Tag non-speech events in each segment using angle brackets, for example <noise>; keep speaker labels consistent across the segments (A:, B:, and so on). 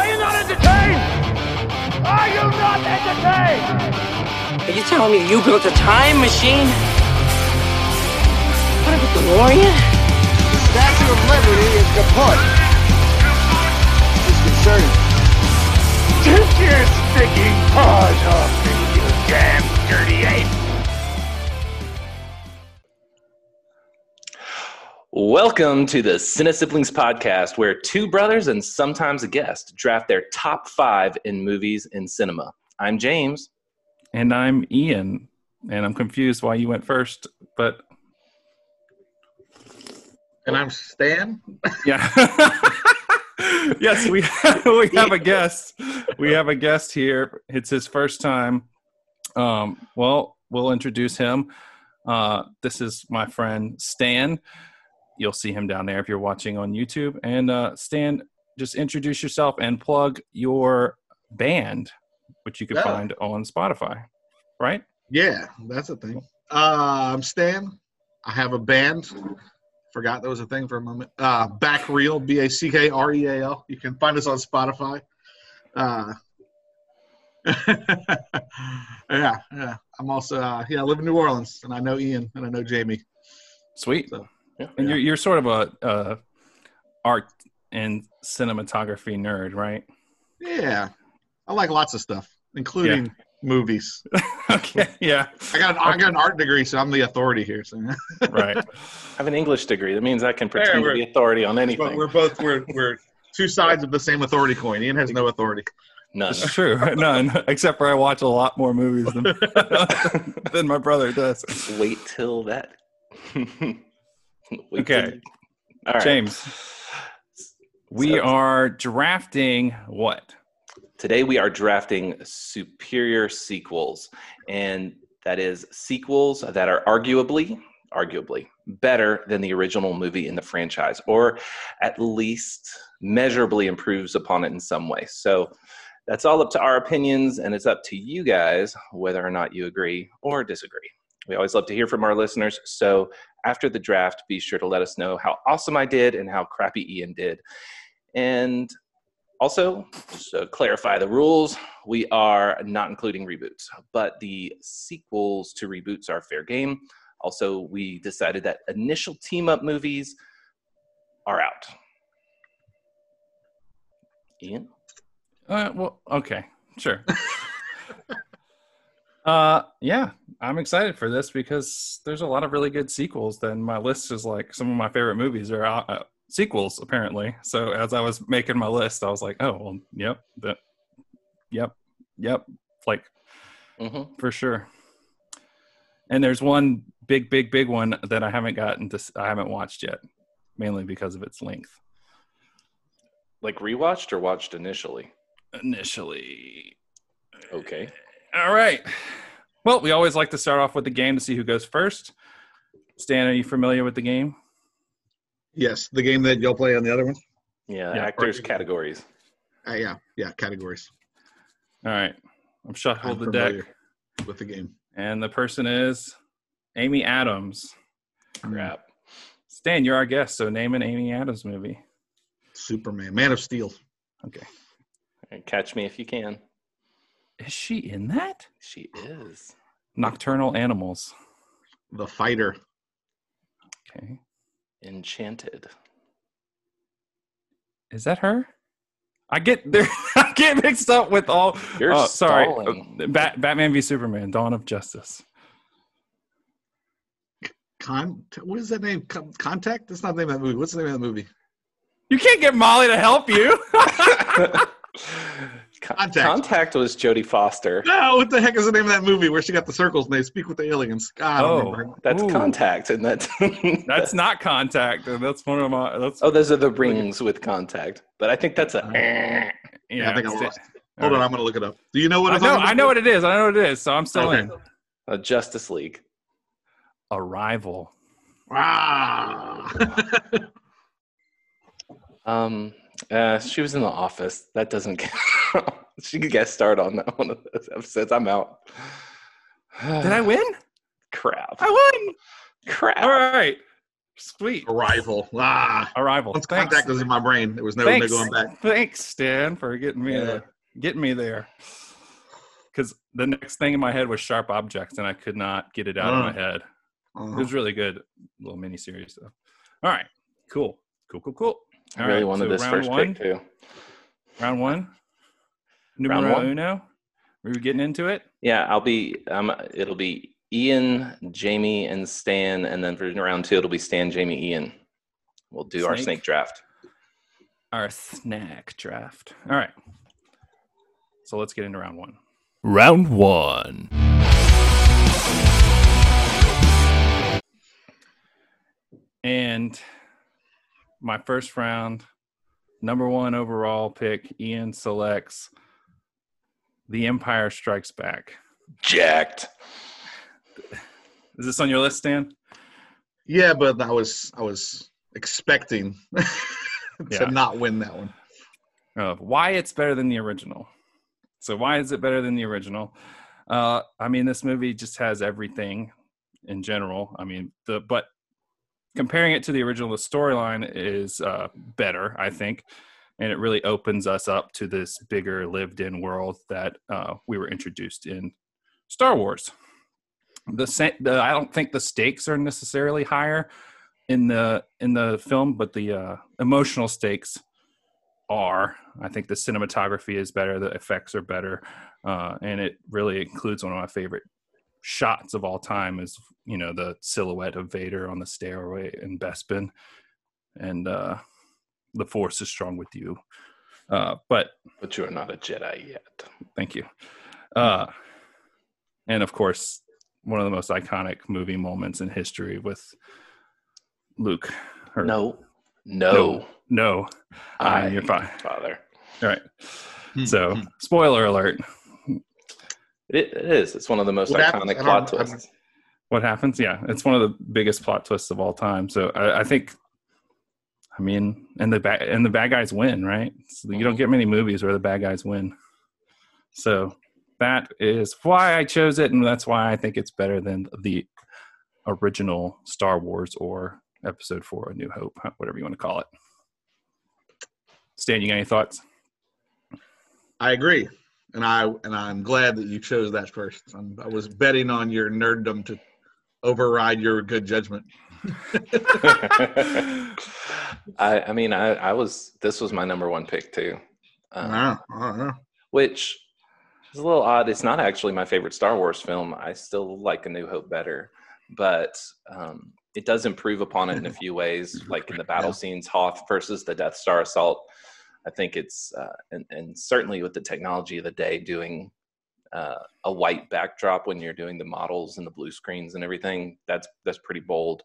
A: Are you not entertained? Are you not entertained?
B: Are you telling me you built a time machine? What about DeLorean?
C: The Statue of Liberty is kaput. Disconcerting.
A: Take your stinking paws off me, you damn dirty ape!
D: Welcome to the Cine Siblings podcast, where two brothers and sometimes a guest draft their top five in movies in cinema. I'm James.
E: And I'm Ian. And I'm confused why you went first, but
F: And I'm Stan.
E: yeah. <laughs> yes, we <laughs> we have a <laughs> guest. We have a guest here. It's his first time. Um, well, we'll introduce him. Uh, this is my friend Stan. You'll see him down there if you're watching on YouTube. And uh, Stan, just introduce yourself and plug your band, which you can
F: Yeah.
E: find on Spotify. Right?
F: Yeah, that's a thing. Uh, I'm Stan. I have a band. Forgot that was a thing for a moment. Uh, Back Reel, B A C K R E A L. You can find us on Spotify. Uh, <laughs> yeah, yeah. I'm also uh, yeah. I live in New Orleans, and I know Ian, and I know Jamie.
E: Sweet.
F: So,
D: Yeah.
E: And you're you're sort of a uh, art and cinematography nerd, right?
F: Yeah, I like lots of stuff, including movies. <laughs>
E: okay, yeah,
F: I got an, I got an art degree, so I'm the authority here. So. <laughs>
E: right.
D: I have an English degree. That means I can pretend to be authority on
F: But
D: anything.
F: we're both we're we're two sides of the same authority coin. Ian has no authority.
D: None.
E: It's true. <laughs> None, except for I watch a lot more movies than than my brother does.
D: Wait till that.
E: Okay.
D: till- All right.
E: James, we
D: So-
E: are drafting what?
D: Today we are drafting superior sequels, and that is sequels that are arguably, arguably better than the original movie in the franchise, or at least measurably improves upon it in some way. So that's all up to our opinions, and it's up to you guys whether or not you agree or disagree. We always love to hear from our listeners. So after the draft, be sure to let us know how awesome I did and how crappy Ian did. And also, to clarify the rules, we are not including reboots, but the sequels to reboots are fair game. Also, we decided that initial team up movies are out. Ian?
E: Uh, well, okay, sure. <laughs> uh, yeah, I'm excited for this because there's a lot of really good sequels. Then my list is like some of my favorite movies are uh, uh, sequels apparently. So as I was making my list, I was like, oh, well, yep, that, yep, yep, like
D: hmm
E: for sure. And there's one big, big, big one that I haven't gotten to. I haven't watched yet, mainly because of its length.
D: Like rewatched or watched initially?
E: Initially,
D: Okay.
E: All right. Well, we always like to start off with the game to see who goes first. Stan, are you familiar with the game?
F: Yes, the game that you'll play on the other one.
D: Yeah,
E: Yeah.
D: actors categories.
F: Uh, yeah, yeah, categories.
E: All right. I'm shuffled
F: I'm
E: the deck,
F: familiar with the game.
E: and the person is Amy Adams.
D: Crap.
E: Stan, you're our guest, so name an Amy Adams movie.
F: Superman, Man of Steel.
E: Okay.
D: Catch me if you can.
E: Is she in that?
D: She is.
E: Nocturnal Animals.
F: The Fighter.
E: Okay.
D: Enchanted.
E: Is that her? I get there. <laughs> I get mixed up with all.
D: You're
E: oh, sorry. Bat, Batman v Superman: Dawn of Justice.
F: Con. What is that name? Con- Contact. That's not the name of that movie. What's the name of that movie?
E: You can't get Molly to help you. <laughs> <laughs>
D: Con-
F: Contact.
D: Contact was Jodie Foster.
F: No, what the heck is the name of that movie where she got the circles and they speak with the aliens? God, I don't
E: Oh.
F: remember.
D: That's
E: Ooh.
D: Contact, and that's <laughs>
E: That's not contact. That's one of my. That's
D: oh, those are the rings with Contact. But I think that's a.
E: yeah.
F: Yeah, I think I lost.
E: all
F: Hold on,
E: right.
F: I'm gonna look it up. Do you know what?
E: I know. I know what it is. I know what it is. So I'm still
F: Okay.
E: in.
D: a Justice League.
E: Arrival.
F: Ah. <laughs>
D: Um, uh, she was in the office. That doesn't <laughs> count. she could get start on that <laughs> one of those episodes. I'm out.
E: Did I win? <sighs>
D: Crap.
E: I won.
D: Crap.
E: All right. Sweet.
F: Arrival. Ah.
E: Arrival.
F: Once
E: Thanks.
F: contact was in my brain, there was no, no going back.
E: Thanks, Stan, for getting me
F: Yeah.
E: there. Getting me there. Because the next thing in my head was sharp objects, and I could not get it out of
F: Oh.
E: my head. It
F: Uh,
E: was really good little mini series though. All right, cool, cool, cool, cool.
D: I really
E: right,
D: wanted
E: so
D: this
E: round
D: first
E: one,
D: pick too.
E: round one, numero
D: Round one?
E: uno. We were getting into it.
D: Yeah, I'll be. Um, it'll be Ian, Jamie, and Stan, and then for round two, it'll be Stan, Jamie, Ian. We'll do our
E: Snake.
D: snake draft.
E: Our snack draft. All right. So let's get into round one.
G: Round one.
E: And my first round, number one overall pick, Ian selects The Empire Strikes Back.
D: Jacked.
E: Is this on your list, Stan?
F: yeah, but I was I was expecting <laughs> to
E: Yeah.
F: not win that one.
E: Uh, why it's better than the original. So why is it better than the original? Uh, I mean, this movie just has everything in general. I mean, the but comparing it to the original, the storyline is uh, better, I think, and it really opens us up to this bigger lived-in world that uh, we were introduced in Star Wars. The, sa- the I don't think the stakes are necessarily higher in the in the film, but the uh, emotional stakes are. I think the cinematography is better, the effects are better, uh, and it really includes one of my favorite shots of all time is you know the silhouette of Vader on the stairway in Bespin, and uh, the Force is strong with you. Uh, but
D: But you are not a Jedi yet.
E: thank you, uh, and of course, one of the most iconic movie moments in history with Luke. or-
D: No, no,
E: no,
D: I
E: I'm your fa-
D: father.
E: All right.
F: Hmm.
E: So, spoiler alert.
D: It, it is. It's one of the most
F: What
D: iconic
F: I
D: plot
F: don't- I
D: twists.
E: What happens? Yeah, it's one of the biggest plot twists of all time. So, I, I think, I mean, and the bad and the bad guys win, right? So you don't get many movies where the bad guys win. So that is why I chose it, and that's why I think it's better than the original Star Wars or Episode Four: A New Hope, whatever you want to call it. Stan, you got any thoughts?
F: I agree, and I and I'm glad that you chose that first. I'm, I was betting on your nerddom to override your good judgment. <laughs>
D: I, I mean, I, I was. This was my number one pick too, um,
F: I don't
D: which is a little odd. It's not actually my favorite Star Wars film. I still like A New Hope better, but um, it does improve upon it in a <laughs> few ways, like in the battle
F: Yeah.
D: scenes, Hoth versus the Death Star assault. I think it's uh, and, and certainly with the technology of the day, doing uh, a white backdrop when you're doing the models and the blue screens and everything. That's that's pretty bold.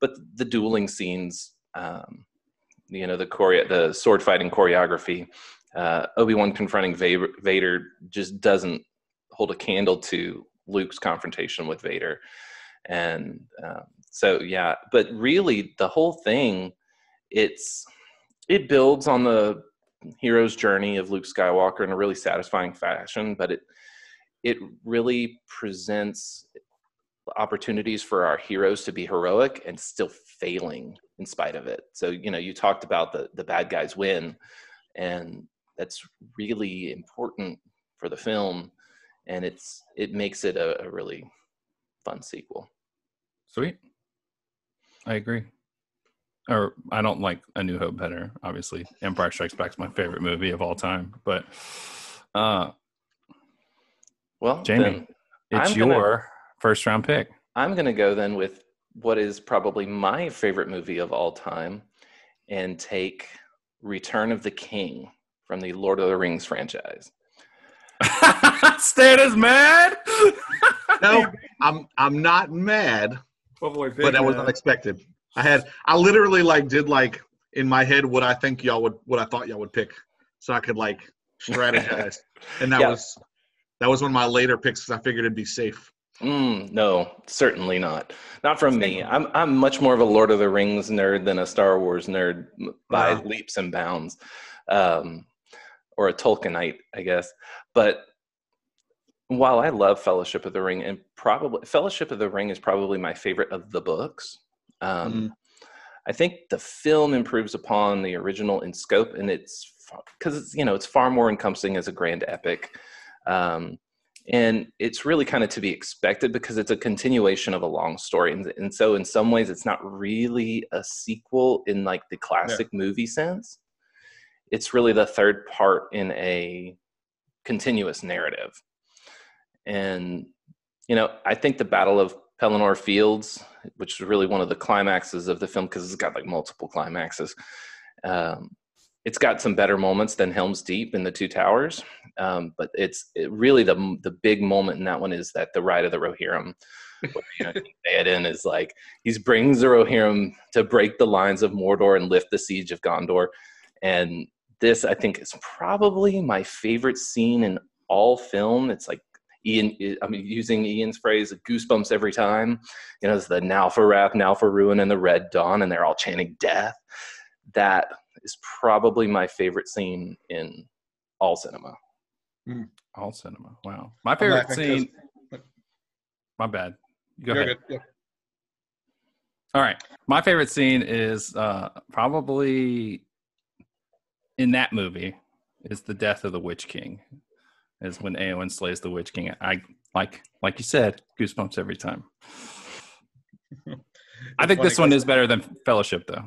D: But the dueling scenes, um, you know, the choreo- the sword fighting choreography, uh, Obi Wan confronting Vader just doesn't hold a candle to Luke's confrontation with Vader, and um, so yeah. But really, the whole thing, it's it builds on the hero's journey of Luke Skywalker in a really satisfying fashion, but it it really presents opportunities for our heroes to be heroic and still failing in spite of it. So, you know, you talked about the the bad guys win and that's really important for the film and it's it makes it a, a really fun sequel.
E: Sweet. I agree. Or I don't like A New Hope better. Obviously, Empire Strikes Back is my favorite movie of all time. But uh,
D: Well,
E: Jamie, it's
D: I'm gonna-
E: your first round pick.
D: I'm going to go then with what is probably my favorite movie of all time and take Return of the King from the Lord of the Rings franchise. <laughs>
E: Stan is mad. <laughs>
F: No, I'm I'm not mad,
E: Oh boy,
F: but that was unexpected. I had I literally like did like in my head what I think y'all would what I thought y'all would pick, so I could like strategize, <laughs> and that
D: Yeah.
F: was that was one of my later picks because I figured it'd be safe.
D: Mm, no, certainly not. Not from me. I'm I'm much more of a Lord of the Rings nerd than a Star Wars nerd by
F: Wow.
D: leaps and bounds, um, or a Tolkienite, I guess. But while I love Fellowship of the Ring, and probably Fellowship of the Ring is probably my favorite of the books. Um, I think the film improves upon the original in scope, and it's because it's you know it's far more encompassing as a grand epic, um, and it's really kind of to be expected because it's a continuation of a long story, and, and so in some ways it's not really a sequel in like the classic movie sense. It's really the third part in a continuous narrative, and you know I think the Battle of Pelennor Fields, which is really one of the climaxes of the film because it's got like multiple climaxes. Um, it's got some better moments than Helm's Deep in the Two Towers, um, but it's it really the the big moment in that one is that the ride of the Rohirrim. Where, you know, <laughs> is like he brings the Rohirrim to break the lines of Mordor and lift the siege of Gondor, and this I think is probably my favorite scene in all film. It's like Ian, I mean, using Ian's phrase, goosebumps every time. You know, it's the now for wrath, now for ruin, and the red dawn, and they're all chanting death. That is probably my favorite scene in all cinema.
E: All cinema. Wow. My favorite
F: scene.
E: scene.
F: 'cause-
E: My bad. Go
F: You're
E: ahead.
F: Yeah.
E: All right. My favorite scene is uh, probably in that movie is the death of the Witch King. Is when Eowyn slays the Witch King. I like like you said, goosebumps every time. <laughs> I think this one is better than Fellowship though.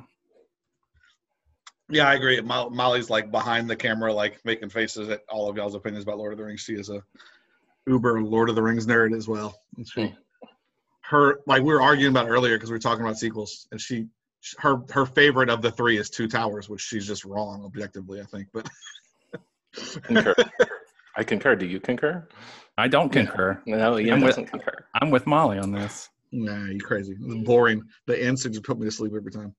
F: Yeah, I agree. Mo- Molly's like behind the camera, like making faces at all of y'all's opinions about Lord of the Rings. She is a uber Lord of the Rings nerd as well. And she, hmm. her, like we were arguing about earlier because we were talking about sequels, and she, her, her favorite of the three is Two Towers, which she's just wrong objectively, I think. But. <laughs>
D: I concur. Do you concur?
E: I don't concur.
D: No, Ian
E: I'm with-
D: doesn't concur.
E: I'm with Molly on this.
F: nah, you crazy. It's boring. The ends just put me to sleep every time.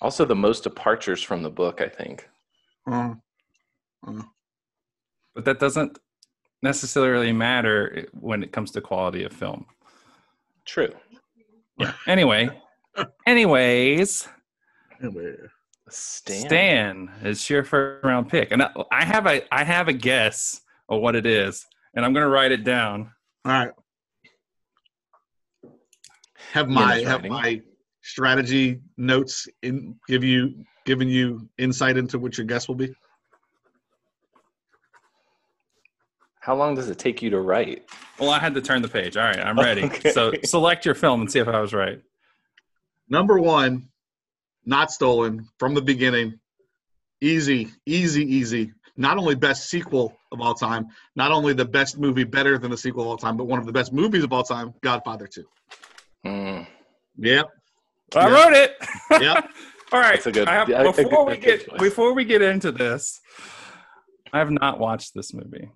D: Also, the most departures from the book, I think.
F: Uh, uh,
E: But that doesn't necessarily matter when it comes to quality of film.
D: True.
E: Yeah. Anyway, <laughs> anyways,
F: anyway.
D: Stan.
E: Stan is your first round pick, and I, I have a I have a guess of what it is, and I'm gonna write it down.
F: All right. Have my
D: is
F: have my strategy notes in give you giving you insight into what your guess will be.
D: How long does it take you to write?
E: Well, I had to turn the page. All right, I'm <laughs> ready.
D: Okay.
E: So select your film and see if I was right.
F: Number one, not stolen from the beginning. Easy, easy, easy. Not only best sequel of all time, not only the best movie better than the sequel of all time, but one of the best movies of all time, Godfather 2.
D: Hmm.
F: Yep.
E: I
F: Yeah.
E: wrote it.
F: Yep. <laughs>
E: All right.
D: That's a good-
E: I have-
D: yeah, a good-
E: before we
D: a good
E: get
D: choice.
E: before we get into this, I have not watched this movie.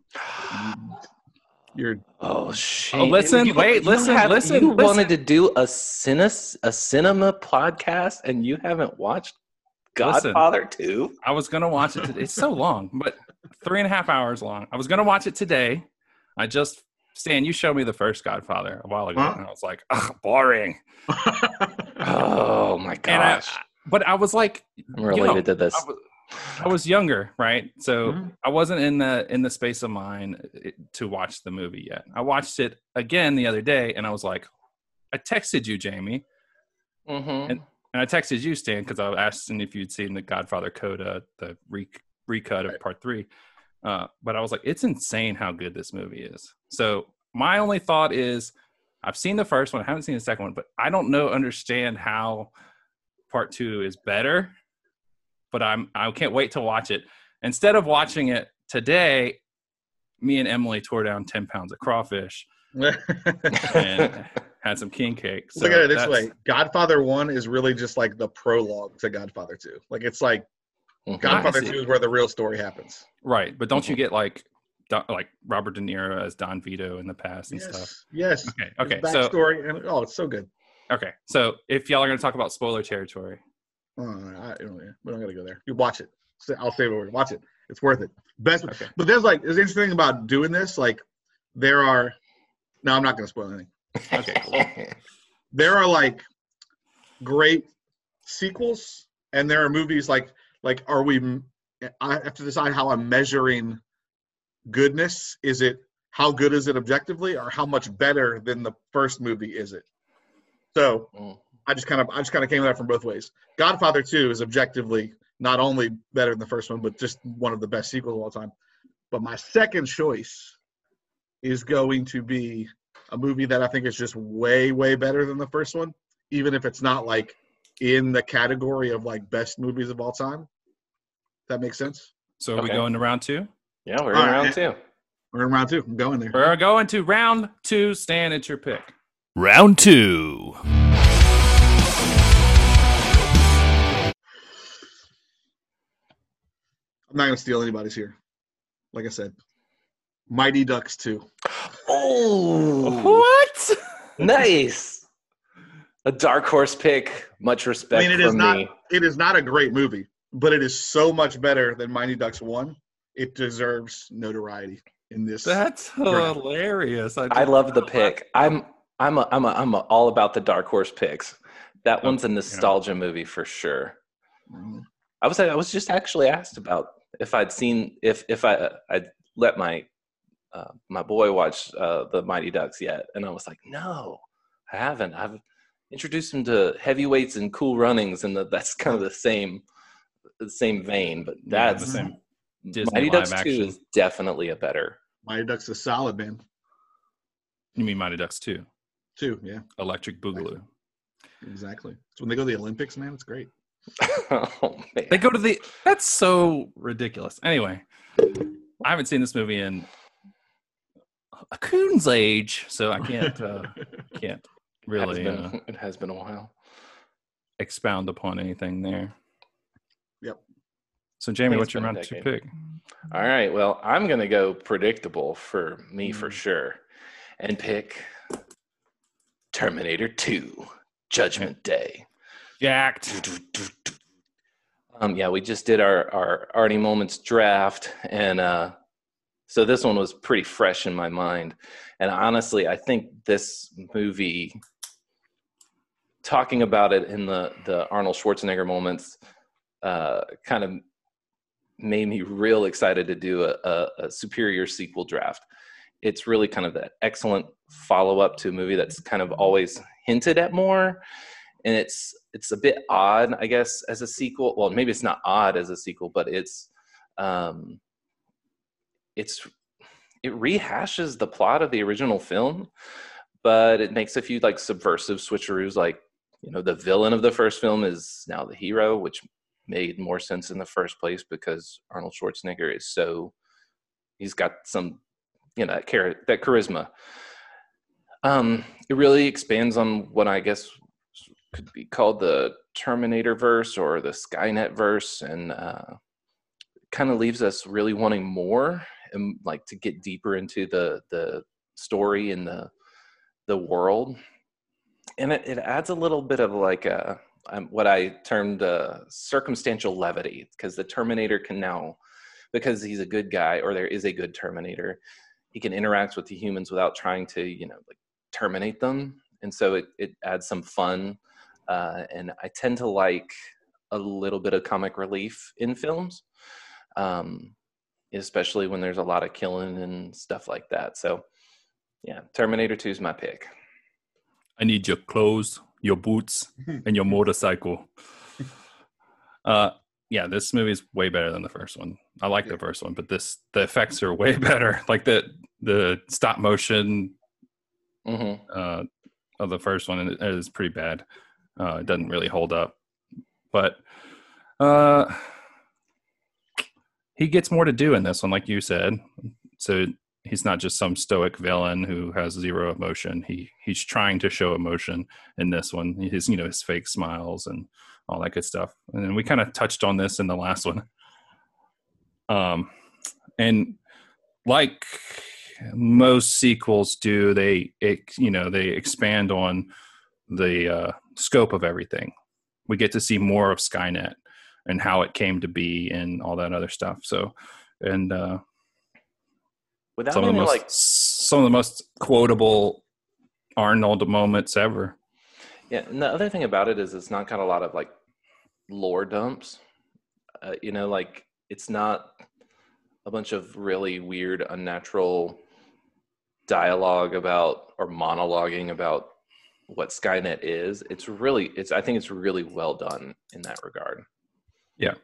F: You're
D: Oh, oh shit!
E: Oh, listen, wait, listen, listen,
D: You
E: listen.
D: wanted to do a cine, a cinema podcast, and you haven't watched
E: Listen.
D: Godfather Two.
E: I was gonna watch it. Today. It's so long, but three and a half hours long. I was gonna watch it today. I just Stan, you showed me the first Godfather a while ago,
F: Huh?
E: and I was like, Ugh, boring. <laughs>
D: Oh my
E: And I,
D: gosh!
E: but I was like,
D: I'm related to this.
E: I was, I was younger, right? So
F: Mhm.
E: I wasn't in the in the space of mind uh, to watch the movie yet. I watched it again the other day, and I was like, I texted you, Jamie,
D: Mhm.
E: and I texted you, Stan, because I was asking if you'd seen the Godfather Coda, the re- recut of Part Three. Uh, but I was like, it's insane how good this movie is. So my only thought is, I've seen the first one, I haven't seen the second one, but I don't know, understand how Part Two is better. But I'm I can't wait to watch it. Instead of watching it today, me and Emily tore down ten pounds of crawfish <laughs> and had some king cake. So
F: Look at it this way: Godfather One is really just like the prologue to Godfather Two. Like it's like
D: Mhm.
F: Godfather. Two is where the real story happens.
E: Right, but don't
F: Mm-hmm.
E: you get like Don, like Robert De Niro as Don Vito in the past and stuff?
F: Yes, yes.
E: Okay,
F: His
E: okay, so
F: backstory and oh, it's so good.
E: okay, so if y'all are gonna talk about spoiler territory,
F: Oh, I, I don't, we don't gotta go there. You watch it. I'll save it. Watch it. It's worth it. Best.
E: Okay.
F: But there's like there's interesting about doing this. Like there are. No, I'm not gonna spoil anything.
E: okay, <laughs> cool.
F: There are like great sequels, and there are movies like like are we? I have to decide how I'm measuring goodness. Is it how good is it objectively, or how much better than the first movie is it? So
D: Mm.
F: I just kind of I just kind of came at it from both ways. Godfather Two is objectively not only better than the first one, but just one of the best sequels of all time. But my second choice is going to be a movie that I think is just way way better than the first one, even if it's not like in the category of like best movies of all time. That makes sense.
E: So are we
D: Okay.
E: going to round two?
D: Yeah, we're in
F: All right.
D: round two.
F: We're in round two. I'm going there.
E: We're going to round two. Stan, it's your pick.
G: Round two.
F: I'm not gonna steal anybody's here. Like I said, Mighty Ducks Two.
D: Oh,
E: What? <laughs>
D: nice. A dark horse pick. Much respect
F: I mean, it
D: from
F: is not
D: me.
F: it is not a great movie, but it is so much better than Mighty Ducks One. It deserves notoriety in this.
E: That's hilarious.
D: I love the pick. I'm I'm a, I'm a, I'm a, all about the dark horse picks. That one's a
E: yeah.
D: nostalgia movie for sure.
F: Mhm.
D: I was I was just actually asked about if I'd seen if if I I'd let my uh, my boy watch uh, the Mighty Ducks yet, and I was like, no, I haven't. I've introduced him to heavyweights and cool runnings, and the, that's kind of the same the same vein. But
E: Yeah,
D: that's
E: the same Disney
D: Mighty Ducks
E: live
D: Two is definitely a better.
F: Mighty Ducks is solid, man.
E: You mean Mighty Ducks 2?
F: Two, yeah,
E: Electric Boogaloo.
F: exactly. So when they go to the Olympics, man, it's great. <laughs>
D: oh man.
E: They go to the. That's so ridiculous. Anyway, I haven't seen this movie in a coon's age, so I can't uh, <laughs> can't
D: It has
E: really
D: been-
E: uh,
D: it has been a while.
E: expound upon anything there.
F: Yep.
E: So, Jamie,
D: think
E: what's your
D: been
E: round two pick?
D: All right. Well, I'm going to go predictable for me for
E: Mm.
D: sure and pick Terminator 2 Judgment Day.
E: Jacked.
D: Um, yeah, we just did our, our Arnie Moments draft. And uh, so this one was pretty fresh in my mind. And honestly, I think this movie, talking about it in the, the Arnold Schwarzenegger moments, uh, kind of made me real excited to do a, a, a superior sequel draft. It's really kind of that excellent follow up to a movie that's kind of always hinted at more, and it's it's a bit odd, I guess, as a sequel. Well, maybe it's not odd as a sequel, but it's um, it's it rehashes the plot of the original film, but it makes a few like subversive switcheroos, like you know the villain of the first film is now the hero, which made more sense in the first place because Arnold Schwarzenegger is so he's got some you know that char- that charisma. Um, it really expands on what I guess could be called the Terminator verse or the Skynet verse, and uh, kind of leaves us really wanting more and like to get deeper into the the story and the the world. And it, it adds a little bit of like a um, what I termed uh, circumstantial levity, because the Terminator can now, because he's a good guy or there is a good Terminator, he can interact with the humans without trying to, you know, like terminate them, and so it it adds some fun. Uh, and I tend to like a little bit of comic relief in films, um, especially when there's a lot of killing and stuff like that. So, yeah, Terminator Two is my pick.
E: I need your clothes, your boots, <laughs> and your motorcycle. Uh, yeah, this movie is way better than the first one. I like the first one, but this the effects are way <laughs> better. Like the the stop motion
D: hmm
E: uh, of the first one is pretty bad. Uh, it doesn't really hold up, but uh, he gets more to do in this one, like you said. So he's not just some stoic villain who has zero emotion. He he's trying to show emotion in this one. His you know his fake smiles and all that good stuff. And we kind of touched on this in the last one. Um, and like most sequels do, they it, you know they expand on the uh, scope of everything. We get to see more of Skynet and how it came to be and all that other stuff. So, and uh,
D: Without
E: some of the most
D: like
E: some of the most quotable Arnold moments ever.
D: Yeah, and the other thing about it is it's not got a lot of like lore dumps. Uh, you know, like it's not a bunch of really weird, unnatural dialogue about or monologuing about what Skynet is, it's really it's I think it's really well done in that regard. Yeah.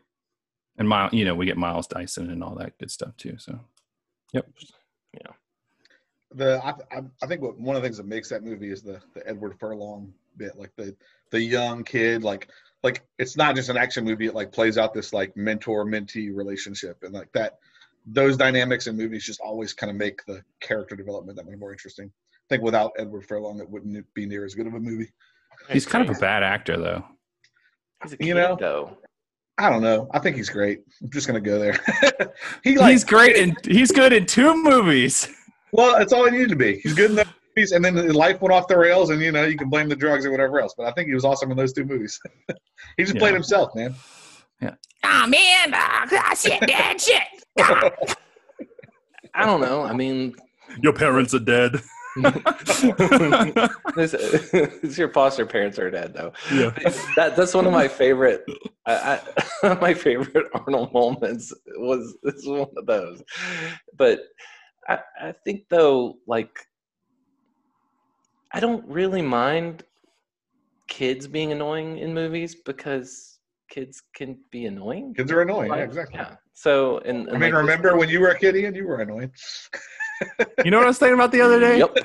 E: And Mile, you know, we get Miles Dyson and all that good stuff too. So, yep. Yeah.
F: The I, I, I think what one of the things that makes that movie is the the Edward Furlong bit, like the the young kid, like like it's not just an action movie. It like plays out this like mentor mentee relationship, and like that those dynamics in movies just always kind of make the character development that much more interesting. I think without Edward Furlong, it wouldn't be near as good of a movie.
E: He's kind of a bad actor though.
D: He's a
F: You know,
D: though.
F: I don't know. I think he's great. I'm just gonna go there. <laughs> he like
E: he's great and he's good in two movies.
F: Well, that's all he needed to be. He's good in those movies, and then life went off the rails, and you know you can blame the drugs or whatever else. But I think he was awesome in those two movies. <laughs> he just
E: Yeah.
F: played himself, man. Yeah.
B: Ah, man. Ah, shit, dad, shit. <laughs>
D: I don't know. I mean,
E: Your parents are dead. <laughs>
D: this, this your foster parents are dead though.
E: Yeah.
D: That that's one of my favorite. I, I, <laughs> my favorite Arnold moments was this is one of those. But I, I think though, like, I don't really mind kids being annoying in movies because kids can be annoying.
F: Kids are annoying. Yeah, exactly.
D: Yeah. So and,
F: I mean,
D: like,
F: remember when you were a kid, Ian? You were annoying. <laughs>
E: You know what I was thinking about the other day?
D: Yep.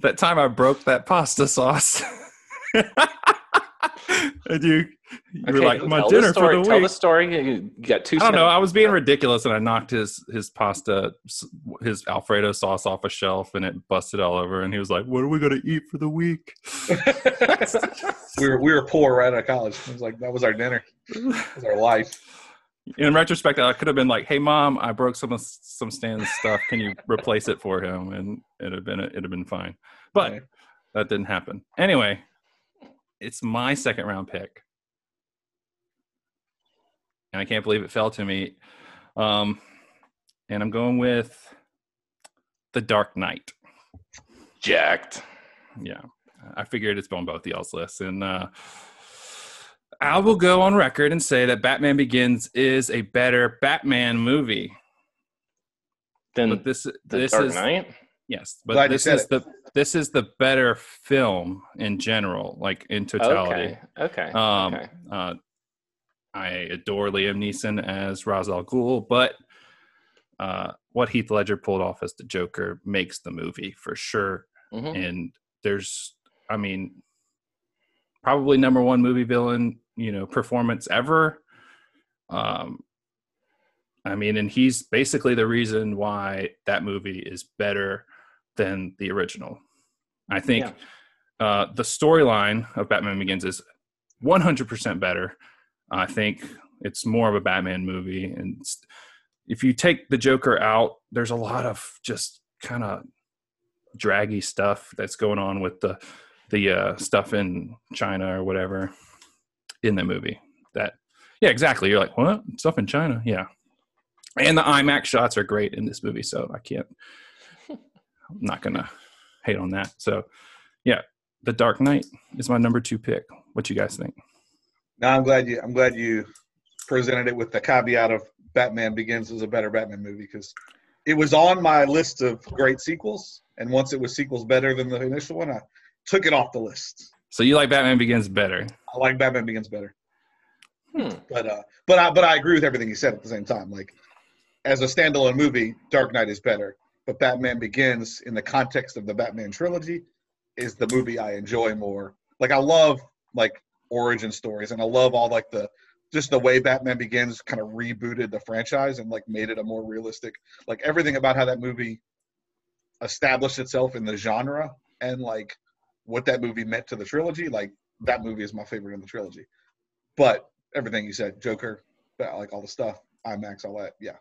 E: That time I broke that pasta sauce. <laughs> and you, you were
D: Okay,
E: like, my
D: tell
E: dinner
D: the story,
E: for the
D: Tell
E: week.
D: the story. You got two.
E: I don't know. I was being ridiculous, and I knocked his his pasta, his Alfredo sauce off a shelf, and it busted all over. And he was like, "What are we gonna eat for the week?" <laughs>
F: we were we were poor right out of college. It was like that was our dinner. That was our life.
E: In retrospect, I could have been like, "Hey, mom, I broke some of some Stan's stuff. Can you replace it for him?" And it'd have been it'd have been fine. But
F: Right.
E: that didn't happen. Anyway, it's my second round pick, and I can't believe it fell to me. Um, and I'm going with the Dark Knight.
D: jacked.
E: Yeah, I figured it's on both y'all's lists, and uh, I will go on record and say that Batman Begins is a better Batman movie.
D: Then
E: But this
D: the
E: this
D: Dark
E: is
D: Knight.
E: yes, but
F: Glad
E: this is
F: it.
E: the this is the better film in general, like in totality.
D: Okay. Okay.
E: Um,
D: okay.
E: uh, I adore Liam Neeson as Ra's al Ghul, but uh, what Heath Ledger pulled off as the Joker makes the movie for sure.
D: Mhm.
E: And there's, I mean, probably number one movie villain, you know, performance ever. Um, I mean, and he's basically the reason why that movie is better than the original. I think uh, the storyline of Batman Begins is 100% better. I think it's more of a Batman movie. And if you take the Joker out, there's a lot of just kind of draggy stuff that's going on with the the uh, stuff in China or whatever in the movie. That yeah, exactly. You're like, what stuff in China? Yeah, and the IMAX shots are great in this movie, so I can't. I'm not gonna hate on that. So yeah, The Dark Knight is my number two pick. What you guys think?
F: Now I'm glad you I'm glad you presented it with the caveat of Batman Begins is a better Batman movie because it was on my list of great sequels, and once it was sequels better than the initial one, I took it off the list.
E: So you like Batman Begins better?
F: I like Batman Begins better,
D: Hmm.
F: but uh, but I but I agree with everything you said at the same time. Like as a standalone movie, Dark Knight is better, but Batman Begins in the context of the Batman trilogy is the movie I enjoy more. Like I love like origin stories, and I love all like the just the way Batman Begins kind of rebooted the franchise and like made it a more realistic. Like everything about how that movie established itself in the genre and like what that movie meant to the trilogy. Like that movie is my favorite in the trilogy. But everything you said, Joker, like all the stuff, IMAX, all that, yeah,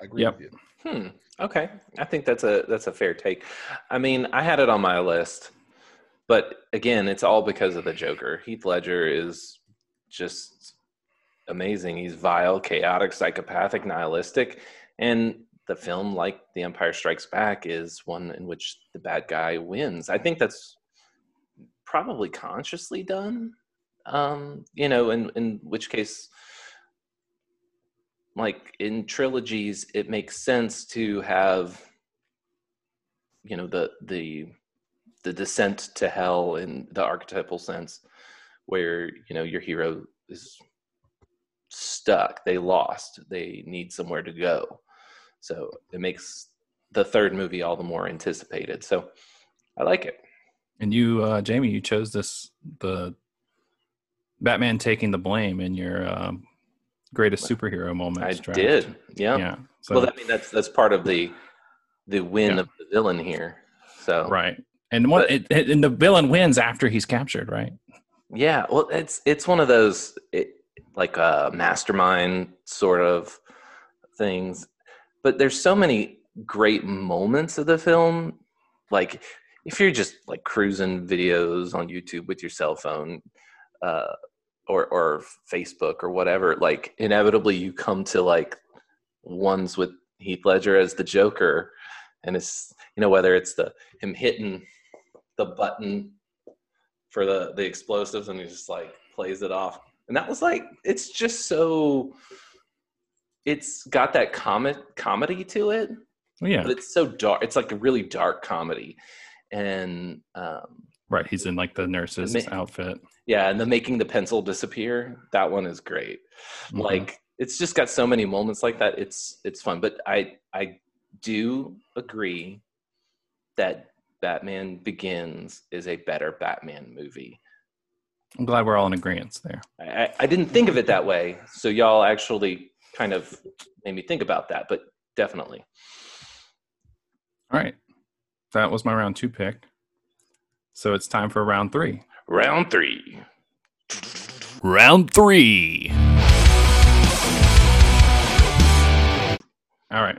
F: I agree
E: Yep.
F: with you.
D: Hmm. Okay. I think that's a that's a fair take. I mean, I had it on my list, but again, it's all because of the Joker. Heath Ledger is just amazing. He's vile, chaotic, psychopathic, nihilistic, and the film, like The Empire Strikes Back, is one in which the bad guy wins. I think that's probably consciously done. Um, you know, in in which case like in trilogies it makes sense to have you know the the the descent to hell in the archetypal sense, where you know your hero is stuck, they lost, they need somewhere to go. So it makes the third movie all the more anticipated. So I like it.
E: And you, uh, Jamie, you chose this the Batman taking the blame in your um, greatest superhero
D: moment.
E: I draft.
D: did, yeah.
E: Yeah. So,
D: Well, I mean that's that's part of the the win
E: Yeah.
D: of the villain here. So
E: right. And what?
D: But-
E: It, and the villain wins after he's captured, right?
D: Yeah, well, it's it's one of those it, like uh, mastermind sort of things, but there's so many great moments of the film. Like if you're just like cruising videos on YouTube with your cell phone, uh, or or Facebook or whatever, like inevitably you come to like ones with Heath Ledger as the Joker, and it's you know whether it's the him hitting the button for the the explosives and he just like plays it off and that was like it's just so it's got that comic comedy to it
E: yeah.
D: but it's so dark it's like a really dark comedy and um
E: Right. He's in like the nurse's
D: Ma-
E: outfit.
D: yeah and the making the pencil disappear that one is great
E: Mhm.
D: like it's just got so many moments like that it's it's fun but i i do agree that batman begins is a better batman movie
E: I'm glad we're all in agreement there.
D: I- I didn't think of it that way so y'all actually kind of made me think about that but definitely
E: All right. That was my round two pick. So it's time for round three.
D: round three
G: Round three.
E: All right.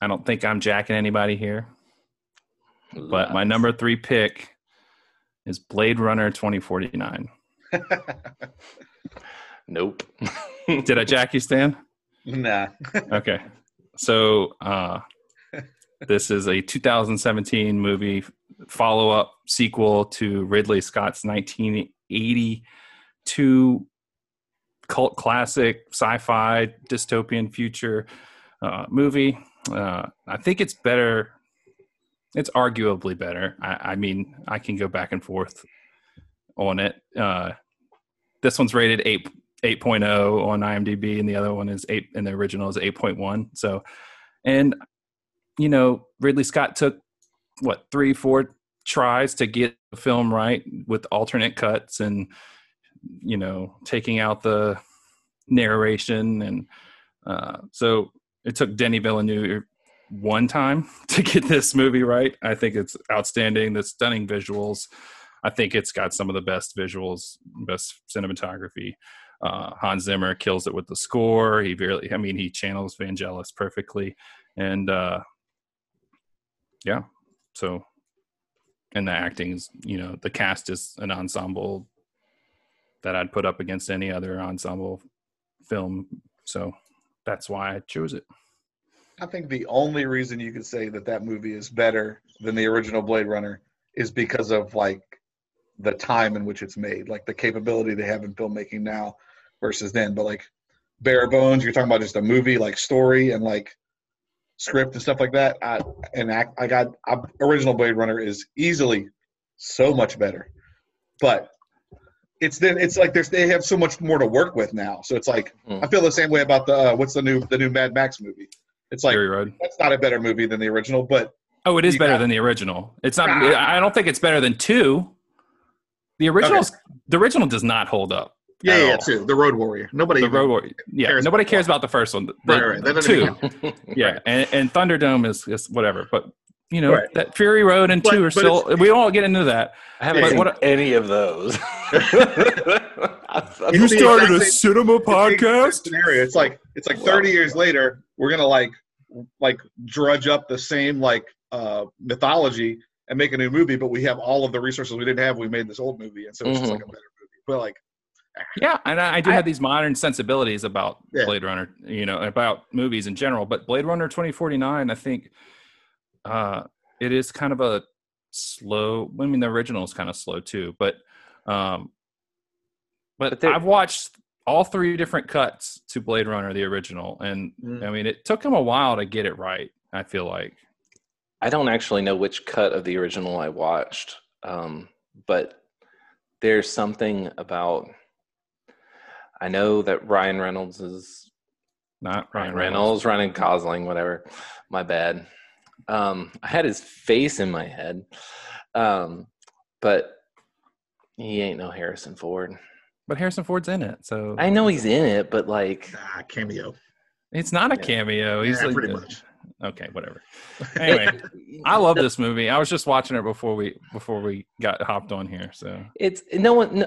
E: I don't think I'm jacking anybody here, but my number three pick is Blade Runner 2049. <laughs>
D: nope
E: Did I jack you, Stan?
F: Nah.
E: Okay. So uh, this is a 2017 movie follow up sequel to Ridley Scott's 1982 cult classic sci fi dystopian future uh, movie. Uh, I think it's better. It's arguably better. I, I mean, I can go back and forth on it. Uh, this one's rated 8 8.0 on IMDb, and the other one is eight, and the original is 8.1. So, and you know, Ridley Scott took what three, four tries to get the film right with alternate cuts and you know taking out the narration, and uh, so it took Denis Villeneuve one time <laughs> to get this movie right. I think it's outstanding. The stunning visuals. I think it's got some of the best visuals, best cinematography. Uh, Hans Zimmer kills it with the score. He really, I mean, he channels Vangelis perfectly, and uh, yeah. So, and the acting is, you know, the cast is an ensemble that I'd put up against any other ensemble film. So that's why I chose it.
F: I think the only reason you could say that that movie is better than the original Blade Runner is because of like the time in which it's made, like the capability they have in filmmaking now versus then. But like bare bones, you're talking about just a movie, like story and like script and stuff like that. I, and act, I got I, original Blade Runner is easily so much better, but it's then it's like there's they have so much more to work with now. So it's like
D: Hmm.
F: I feel the same way about the uh, what's the new the new Mad Max movie. It's like that's not a better movie than the original, but
E: Oh, it is better
F: got-
E: than the original. It's not.
F: Ah.
E: I don't think it's better than two. The original, the original does not hold up.
F: Yeah, yeah,
E: all.
F: too. The Road Warrior. Nobody.
E: The Road Warrior. Yeah,
F: cares
E: nobody
F: about
E: cares about the first one. The,
F: Right, right. That
E: two.
F: even <laughs>
E: yeah, and, and Thunderdome is, is whatever. But you know
F: Right.
E: that Fury Road and
F: But-
E: two are still. We don't get into that.
D: i haven't
F: Yeah,
D: seen
E: what-
D: any of those <laughs> <laughs>
F: You
E: You started a cinema
F: It's the exact
E: podcast.
F: Scenario. It's like it's like 30 years later, we're gonna like like drudge up the same like uh mythology and make a new movie, but we have all of the resources we didn't have. We made this old movie, and so it's just
D: Mhm.
F: like a better movie. But like,
E: Yeah, and I, I do have these modern sensibilities about
F: Yeah.
E: Blade Runner, you know, about movies in general. But Blade Runner 2049, I think uh, it is kind of a slow. I mean, the original is kind of slow too, but um, but,
D: But there-
E: I've watched all three different cuts to Blade Runner, the original, and
F: Mm.
E: I mean, it took him a while to get it right. I feel like
D: I don't actually know which cut of the original I watched, um, but there's something about. I know that Ryan Reynolds is
E: Not
D: Ryan Reynolds, Ryan Gosling, whatever. My bad. Um, I had his face in my head, um, but he ain't no Harrison Ford.
E: But Harrison Ford's in it, so
D: I know he's in it, but like,
F: Ah, cameo.
E: it's not a
D: Yeah.
E: cameo. He's
F: yeah,
E: like,
F: pretty much.
E: okay, whatever. Anyway, I love this movie. I was just watching it before we before we got hopped on here. So
D: It's no one. No,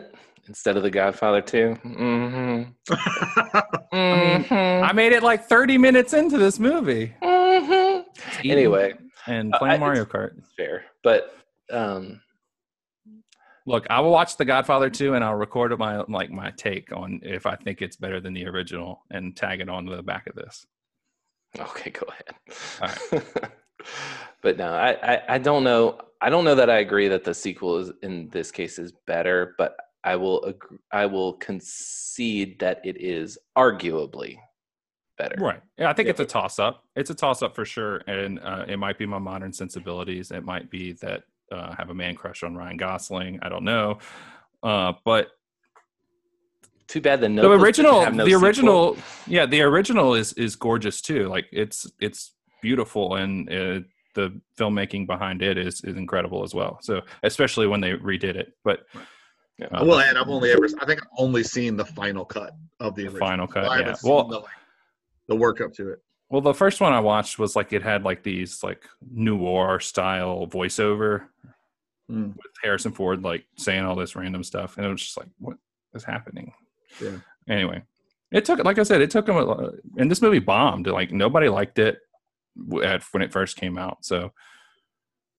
D: instead of The Godfather 2 Mm-hmm. <laughs> Mm-hmm.
E: I made it like 30 minutes into this movie.
D: Mhm. Anyway,
E: and
D: Uh,
E: playing
D: I-
E: Mario Kart.
D: it's fair, but um,
E: Look, I will watch The Godfather 2 and I'll record my like my take on if I think it's better than the original and tag it on the back of this.
D: okay, go ahead. <laughs> but no, I, I I don't know. I don't know that I agree that the sequel is in this case is better, but I will agree, I will concede that it is arguably better.
E: Right. Yeah, I think
D: Yeah.
E: it's a toss up. It's a toss up for sure. And uh, it might be my modern sensibilities. It might be that uh, I have a man crush on Ryan Gosling. I don't know. Uh, but
D: Too bad the
E: the original,
D: have no
E: the
D: sequel.
E: original, yeah, the original is is gorgeous too. Like it's it's beautiful, and uh, the filmmaking behind it is is incredible as well. So especially when they redid it, but
D: Yeah.
F: I will add, I've only ever, I think I've only seen the final cut of the
E: the
F: original.
E: final cut,
F: I
E: yeah. Well,
F: the, like, the work up to it.
E: Well, the first one I watched was like it had like these like noir style voiceover
F: Mm.
E: with Harrison Ford like saying all this random stuff, and it was just like, what is happening?
F: Yeah.
E: Anyway, it took like I said, it took him, a, and this movie bombed. Like nobody liked it at when it first came out. So,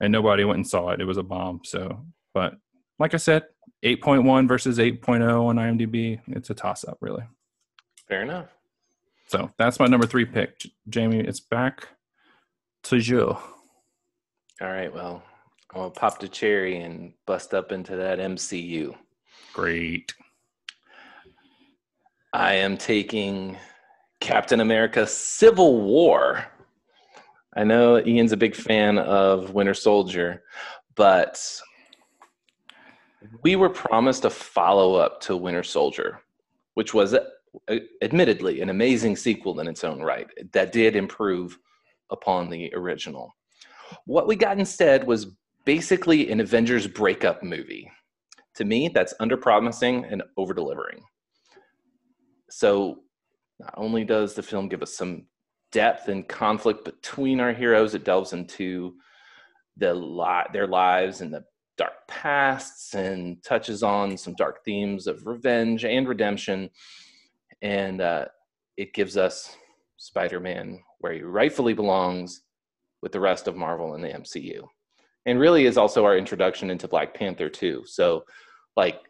E: and nobody went and saw it. It was a bomb. So, but like I said, eight point one versus eight oh on IMDb. It's a toss up, really.
D: Fair enough.
E: So that's my number three pick. J- Jamie, it's back to you.
D: All right. Well, I'll pop the cherry and bust up into that MCU.
E: Great.
D: I am taking Captain America Civil War. I know Ian's a big fan of Winter Soldier, but we were promised a follow up to Winter Soldier, which was admittedly an amazing sequel in its own right that did improve upon the original. What we got instead was basically an Avengers breakup movie. To me, that's under promising and over delivering. So, not only does the film give us some depth and conflict between our heroes, it delves into the li- their lives and the dark pasts and touches on some dark themes of revenge and redemption. And uh, it gives us Spider Man where he rightfully belongs with the rest of Marvel and the MCU. And really is also our introduction into Black Panther, too. So, like,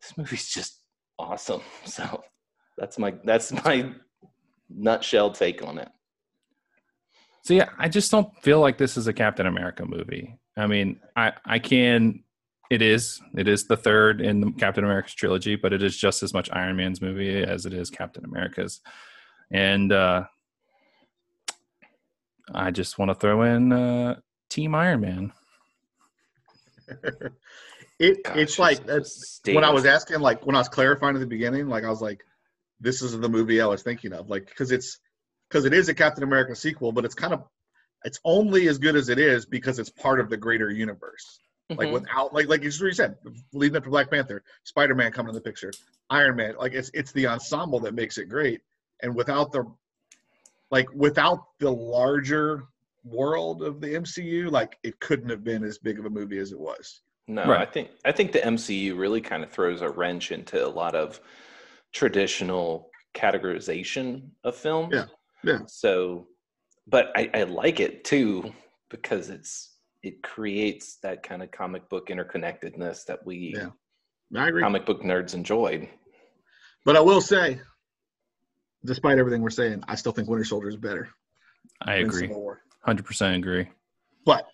D: this movie's just awesome. <laughs> So, that's my that's my nutshell take on it.
E: See, I just don't feel like this is a Captain America movie. I mean, I I can. It is. It is the third in the Captain America's trilogy, but it is just as much Iron Man's movie as it is Captain America's. And uh, I just want to throw in uh, Team Iron Man. <laughs>
F: It
D: Gosh,
F: it's like that's
D: just
F: when I was asking, like when I was clarifying at the beginning, like I was like, this is the movie I was thinking of, like because it's because it is a Captain America sequel, but it's kind of it's only as good as it is because it's part of the greater universe. Like
D: Mhm.
F: without like like you said, leading up to Black Panther, Spider Man coming in the picture, Iron Man, like it's it's the ensemble that makes it great, and without the like without the larger world of the MCU, like it couldn't have been as big of a movie as it was.
D: No,
E: Right.
D: I think I think the MCU really kind of throws a wrench into a lot of traditional categorization of film.
F: Yeah, yeah.
D: So, but I, I like it too because it's it creates that kind of comic book interconnectedness that we
F: Yeah. I agree.
D: comic book nerds enjoyed.
F: But I will say, despite everything we're saying, I still think Winter Soldier is better.
E: I agree, hundred percent agree.
F: But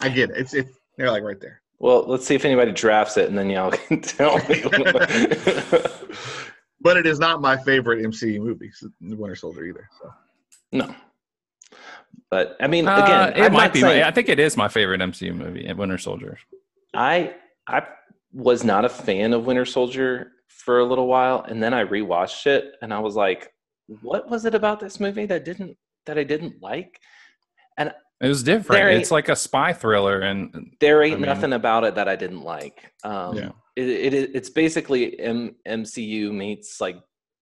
F: I get it. It's it's they're like right there.
D: Well, let's see if anybody drafts it, and then y'all <laughs> can tell me. <laughs>
F: But it is not my favorite MCU movie, Winter Soldier either. So
D: no, But I mean,
E: Uh,
D: again,
E: it
D: I'm
E: might be.
D: saying-
E: My, I think it is my favorite MCU movie, Winter Soldier.
D: I I was not a fan of Winter Soldier for a little while, and then I rewatched it, and I was like, "What was it about this movie that didn't that I didn't like?"
E: And it was different. It's like a spy thriller, and
D: There ain't
E: I mean-
D: nothing about it that I didn't like. Um,
E: Yeah.
D: it, it it's basically M- MCU meets like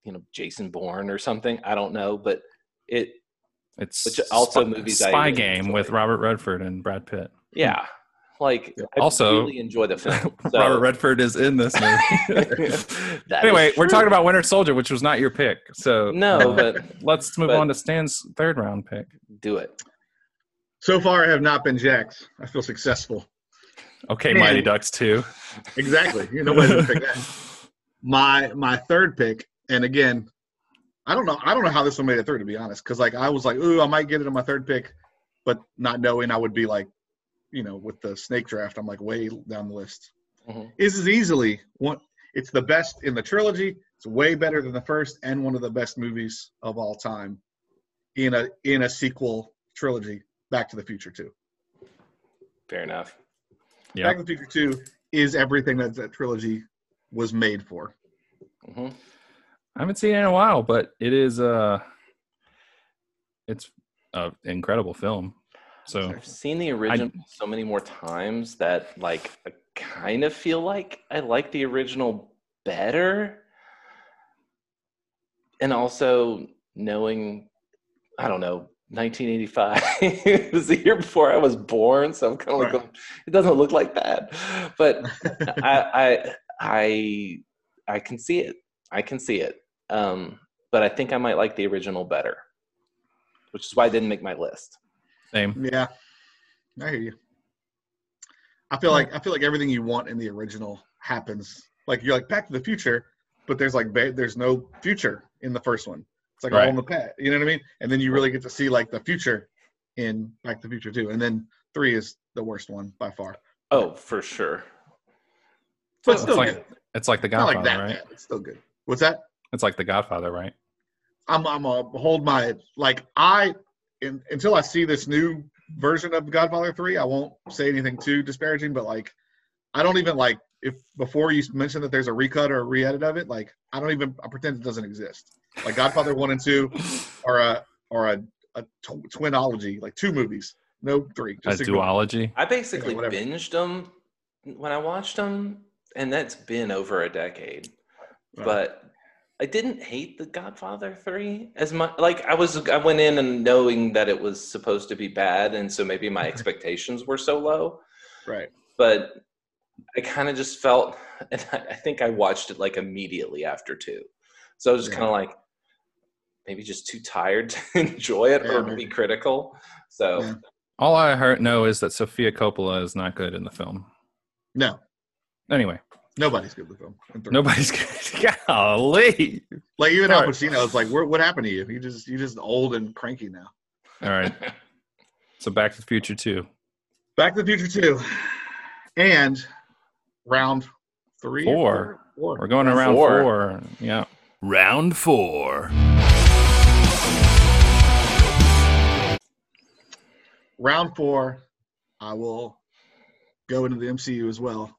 D: you know Jason Bourne or something. I don't know, but it
E: it's
D: Which also
E: spy,
D: movies I
E: Spy
D: really
E: Game with. Robert Redford and Brad Pitt.
D: yeah, like I
E: Also-
D: really enjoy the film. <laughs> So-
E: Robert Redford is in this movie. <laughs> Anyway, we're talking about Winter Soldier, which was not your pick. So
D: no,
E: uh, <laughs>
D: but
E: let's move
D: but-
E: on to Stan's third round pick.
D: do it.
F: So far, I have not been jacked. I feel successful.
E: Okay,
F: Man.
E: Mighty Ducks two.
F: Exactly. You know, nobody's gonna pick that. My my third pick, and again, I don't know. I don't know how this one made it through, to be honest. Because like I was like, ooh, I might get it on my third pick, but not knowing I would be like, you know, with the snake draft, I'm like way down the list.
D: Mhm.
F: This is easily one. It's the best in the trilogy. It's way better than the first, and one of the best movies of all time. In a in a sequel trilogy, Back to the Future Two.
D: Fair enough.
E: Yeah.
F: Back to the Future Two is everything that that trilogy was made for.
D: hmm
E: I haven't seen it in a while, but it is uh it's an incredible film. So
D: I've seen the original so many more times that like I kind of feel like I like the original better. And also knowing I don't know 1985 it <laughs> was the year before I was born, so I'm kind of like
F: Right.
D: going, it doesn't look like that. But <laughs> I I I I can see it. I can see it. Um, but I think I might like the original better, which is why I didn't make my list.
E: same.
F: Yeah, I hear you. I feel like I feel like everything you want in the original happens. Like you're like Back to the Future, but there's like ba- there's no future in the first one. It's like all
E: Right.
F: in the past. You know what I mean? And then you really get to see like the future in Back to the Future too. And then three is the worst one by far.
D: Oh, for sure.
F: But
E: It's
F: still
E: like
F: good.
E: it's like the
F: It's not
E: Godfather,
F: like that
E: right?
F: bad. It's still good. What's that?
E: It's like the Godfather, right?
F: I'm I'm a hold my like I in, until I see this new version of Godfather three, I won't say anything too disparaging, but like I don't even like if before you mention that there's a recut or a re-edit of it, like I don't even I pretend it doesn't exist. Like Godfather one and two <laughs> are a or a, a tw- twinology, like two movies, no three.
E: A
F: Just ignore-
E: duology.
D: I basically
F: whatever.
D: binged them when I watched them, and that's been over a decade.
F: Right.
D: But I didn't hate The Godfather 3 as much. Like, I was, I went in and knowing that it was supposed to be bad, and so maybe my <laughs> expectations were so low.
F: right.
D: But I kind of just felt, <laughs> and I, I think I watched it like immediately after two. So I was just
F: Yeah.
D: kind of like, maybe just too tired <laughs> to enjoy it
F: Yeah,
D: or
F: maybe.
D: be critical. So.
F: Yeah.
E: All I heard know is that Sofia Coppola is not good in the film.
F: No,
E: Anyway,
F: nobody's good with them. in three.
E: nobody's good. <laughs> Golly.
F: Like even Al
E: Right.
F: Pacino is like, what, what happened to you? You just you just old and cranky now.
E: All right. <laughs> So Back to the Future 2.
F: Back to the Future two, and round three, or
E: Four.
F: four,
E: We're going to round
D: Four.
E: four. Yeah.
G: Round four.
F: round four. I will go into the MCU as well.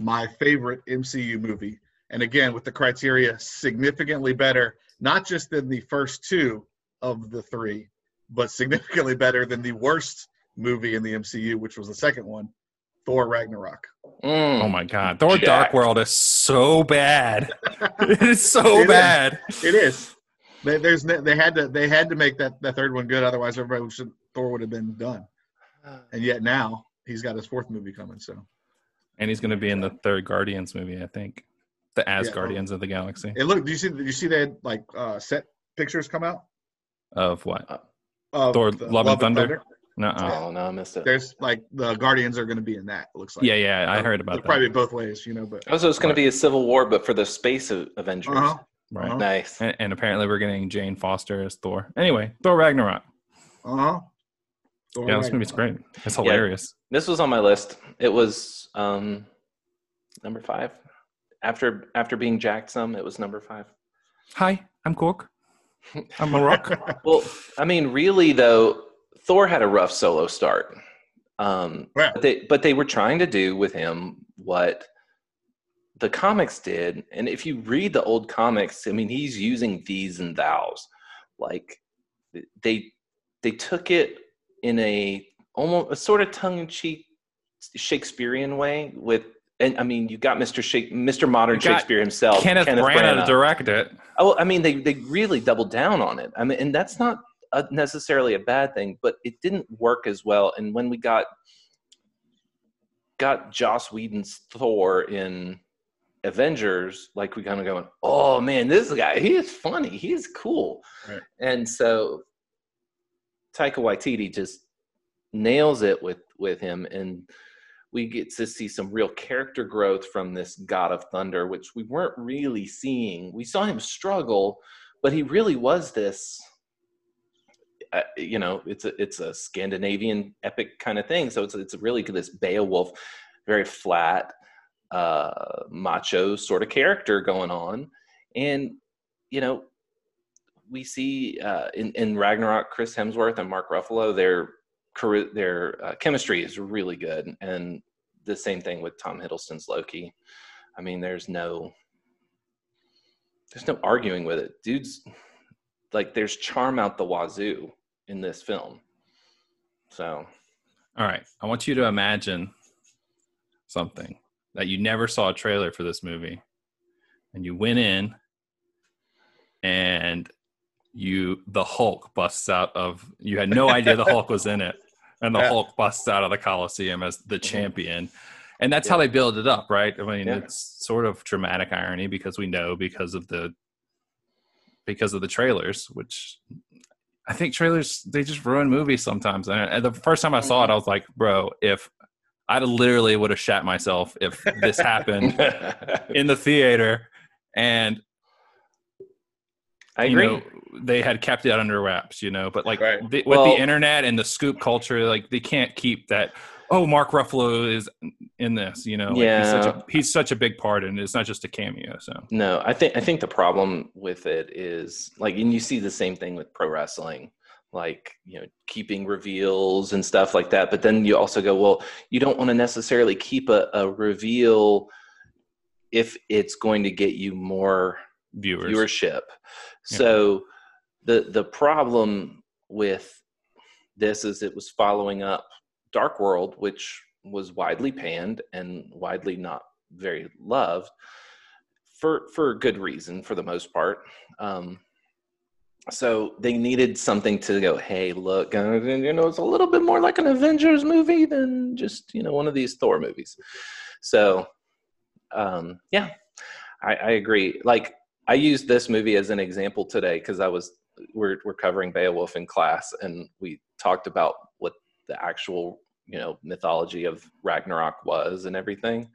F: My favorite MCU movie, and again with the criteria significantly better, not just than the first two of the three, but significantly better than the worst movie in the MCU, which was the second one, Thor Ragnarok.
D: Mm.
E: Oh my God. Thor
D: Jack.
E: Dark World is so bad. <laughs> it is so
F: It is.
E: bad.
F: It is. They, there's they had to they had to make that, that third one good, otherwise everybody should Thor would have been done. And yet now he's got his fourth movie coming. So
E: And he's going to be in the third Guardians movie, I think. The As
F: Yeah.
E: Guardians of the Galaxy.
F: and look, do you see? Did you see they had like uh, set pictures come out?
E: Of what?
F: Of
E: Thor,
F: the
E: Love and Thunder? No.
D: Oh, no, I missed it.
F: There's like the Guardians are going to be in that. It looks like.
E: Yeah, yeah. I
F: So
E: heard
F: it'll
E: about
F: Probably both ways, you know. But
D: Also, it's going to be a civil war, but for the space of Avengers.
F: uh-huh,
E: Right.
F: uh-huh.
D: Nice.
E: And, and apparently we're getting Jane Foster as Thor. Anyway, Thor Ragnarok.
F: uh-huh. Thor
E: Yeah, this movie's
F: Ragnarok.
E: great. It's hilarious.
D: This was on my list. It was um, number five. After after being jacked some, it was number five.
E: Hi, I'm Korg. I'm a rock. <laughs>
D: Well, I mean, really though, Thor had a rough solo start. Um,
F: Yeah.
D: but, they, but they were trying to do with him what the comics did. And if you read the old comics, I mean, he's using these and thous. Like they they took it in a almost a sort of tongue in cheek Shakespearean way with. And I mean, you got Mr. Shake, Mr. Modern Shakespeare himself,
E: Kenneth, Branagh to direct it.
D: Oh, I mean, they they really doubled down on it. I mean, and that's not a, necessarily a bad thing, but it didn't work as well. And when we got got Joss Whedon's Thor in Avengers, like we kind of going, oh man, this guy, he is funny, he is cool,
F: Right.
D: and so Taika Waititi just nails it with with him and we get to see some real character growth from this god of thunder which we weren't really seeing. We saw him struggle but he really was this uh, you know it's a it's a scandinavian epic kind of thing. So it's it's really this beowulf very flat uh macho sort of character going on. And you know we see uh, in, in Ragnarok, Chris Hemsworth and Mark Ruffalo, their their uh, chemistry is really good, and the same thing with Tom Hiddleston's Loki. I mean, there's no there's no arguing with it, dudes. Like, there's charm out the wazoo in this film. So,
E: All right. I want you to imagine something that you never saw a trailer for this movie. And you went in and you the Hulk busts out of you had no idea the Hulk was in it. <laughs> And the
F: Yeah.
E: Hulk busts out of the Coliseum as the mm-hmm. champion. And that's how they build it up, right? I mean,
D: Yeah.
E: it's sort of dramatic irony because we know because of the because of the trailers, which I think trailers they just ruin movies sometimes. And the first time I saw it, mm-hmm. I was like, bro, if I'd literally would have shat myself if this happened <laughs> in the theater and
D: I
E: you
D: agree.
E: know they had kept it under wraps, you know. But like
F: Right.
E: the, with
D: Well-
E: the internet and the scoop culture, like they can't keep that. Oh, Mark Ruffalo is in this, you know. Like, he's such
D: Yeah.
E: a he's such a big part, and it's not just a cameo. So
D: No, I think I think the problem with it is like, and you see the same thing with pro wrestling, like you know, keeping reveals and stuff like that. But then you also go, well, you don't want to necessarily keep a, a reveal if it's going to get you more
E: viewers,
D: viewership. So the the problem with this is it was following up Dark World, which was widely panned and widely not very loved for for good reason for the most part. Um, so they needed something to go, hey, look, uh, you know, it's a little bit more like an Avengers movie than just you know one of these Thor movies. So, um, yeah, I, I agree. Like I used this movie as an example today because I was we're we're covering Beowulf in class, and we talked about what the actual you know mythology of Ragnarok was and everything,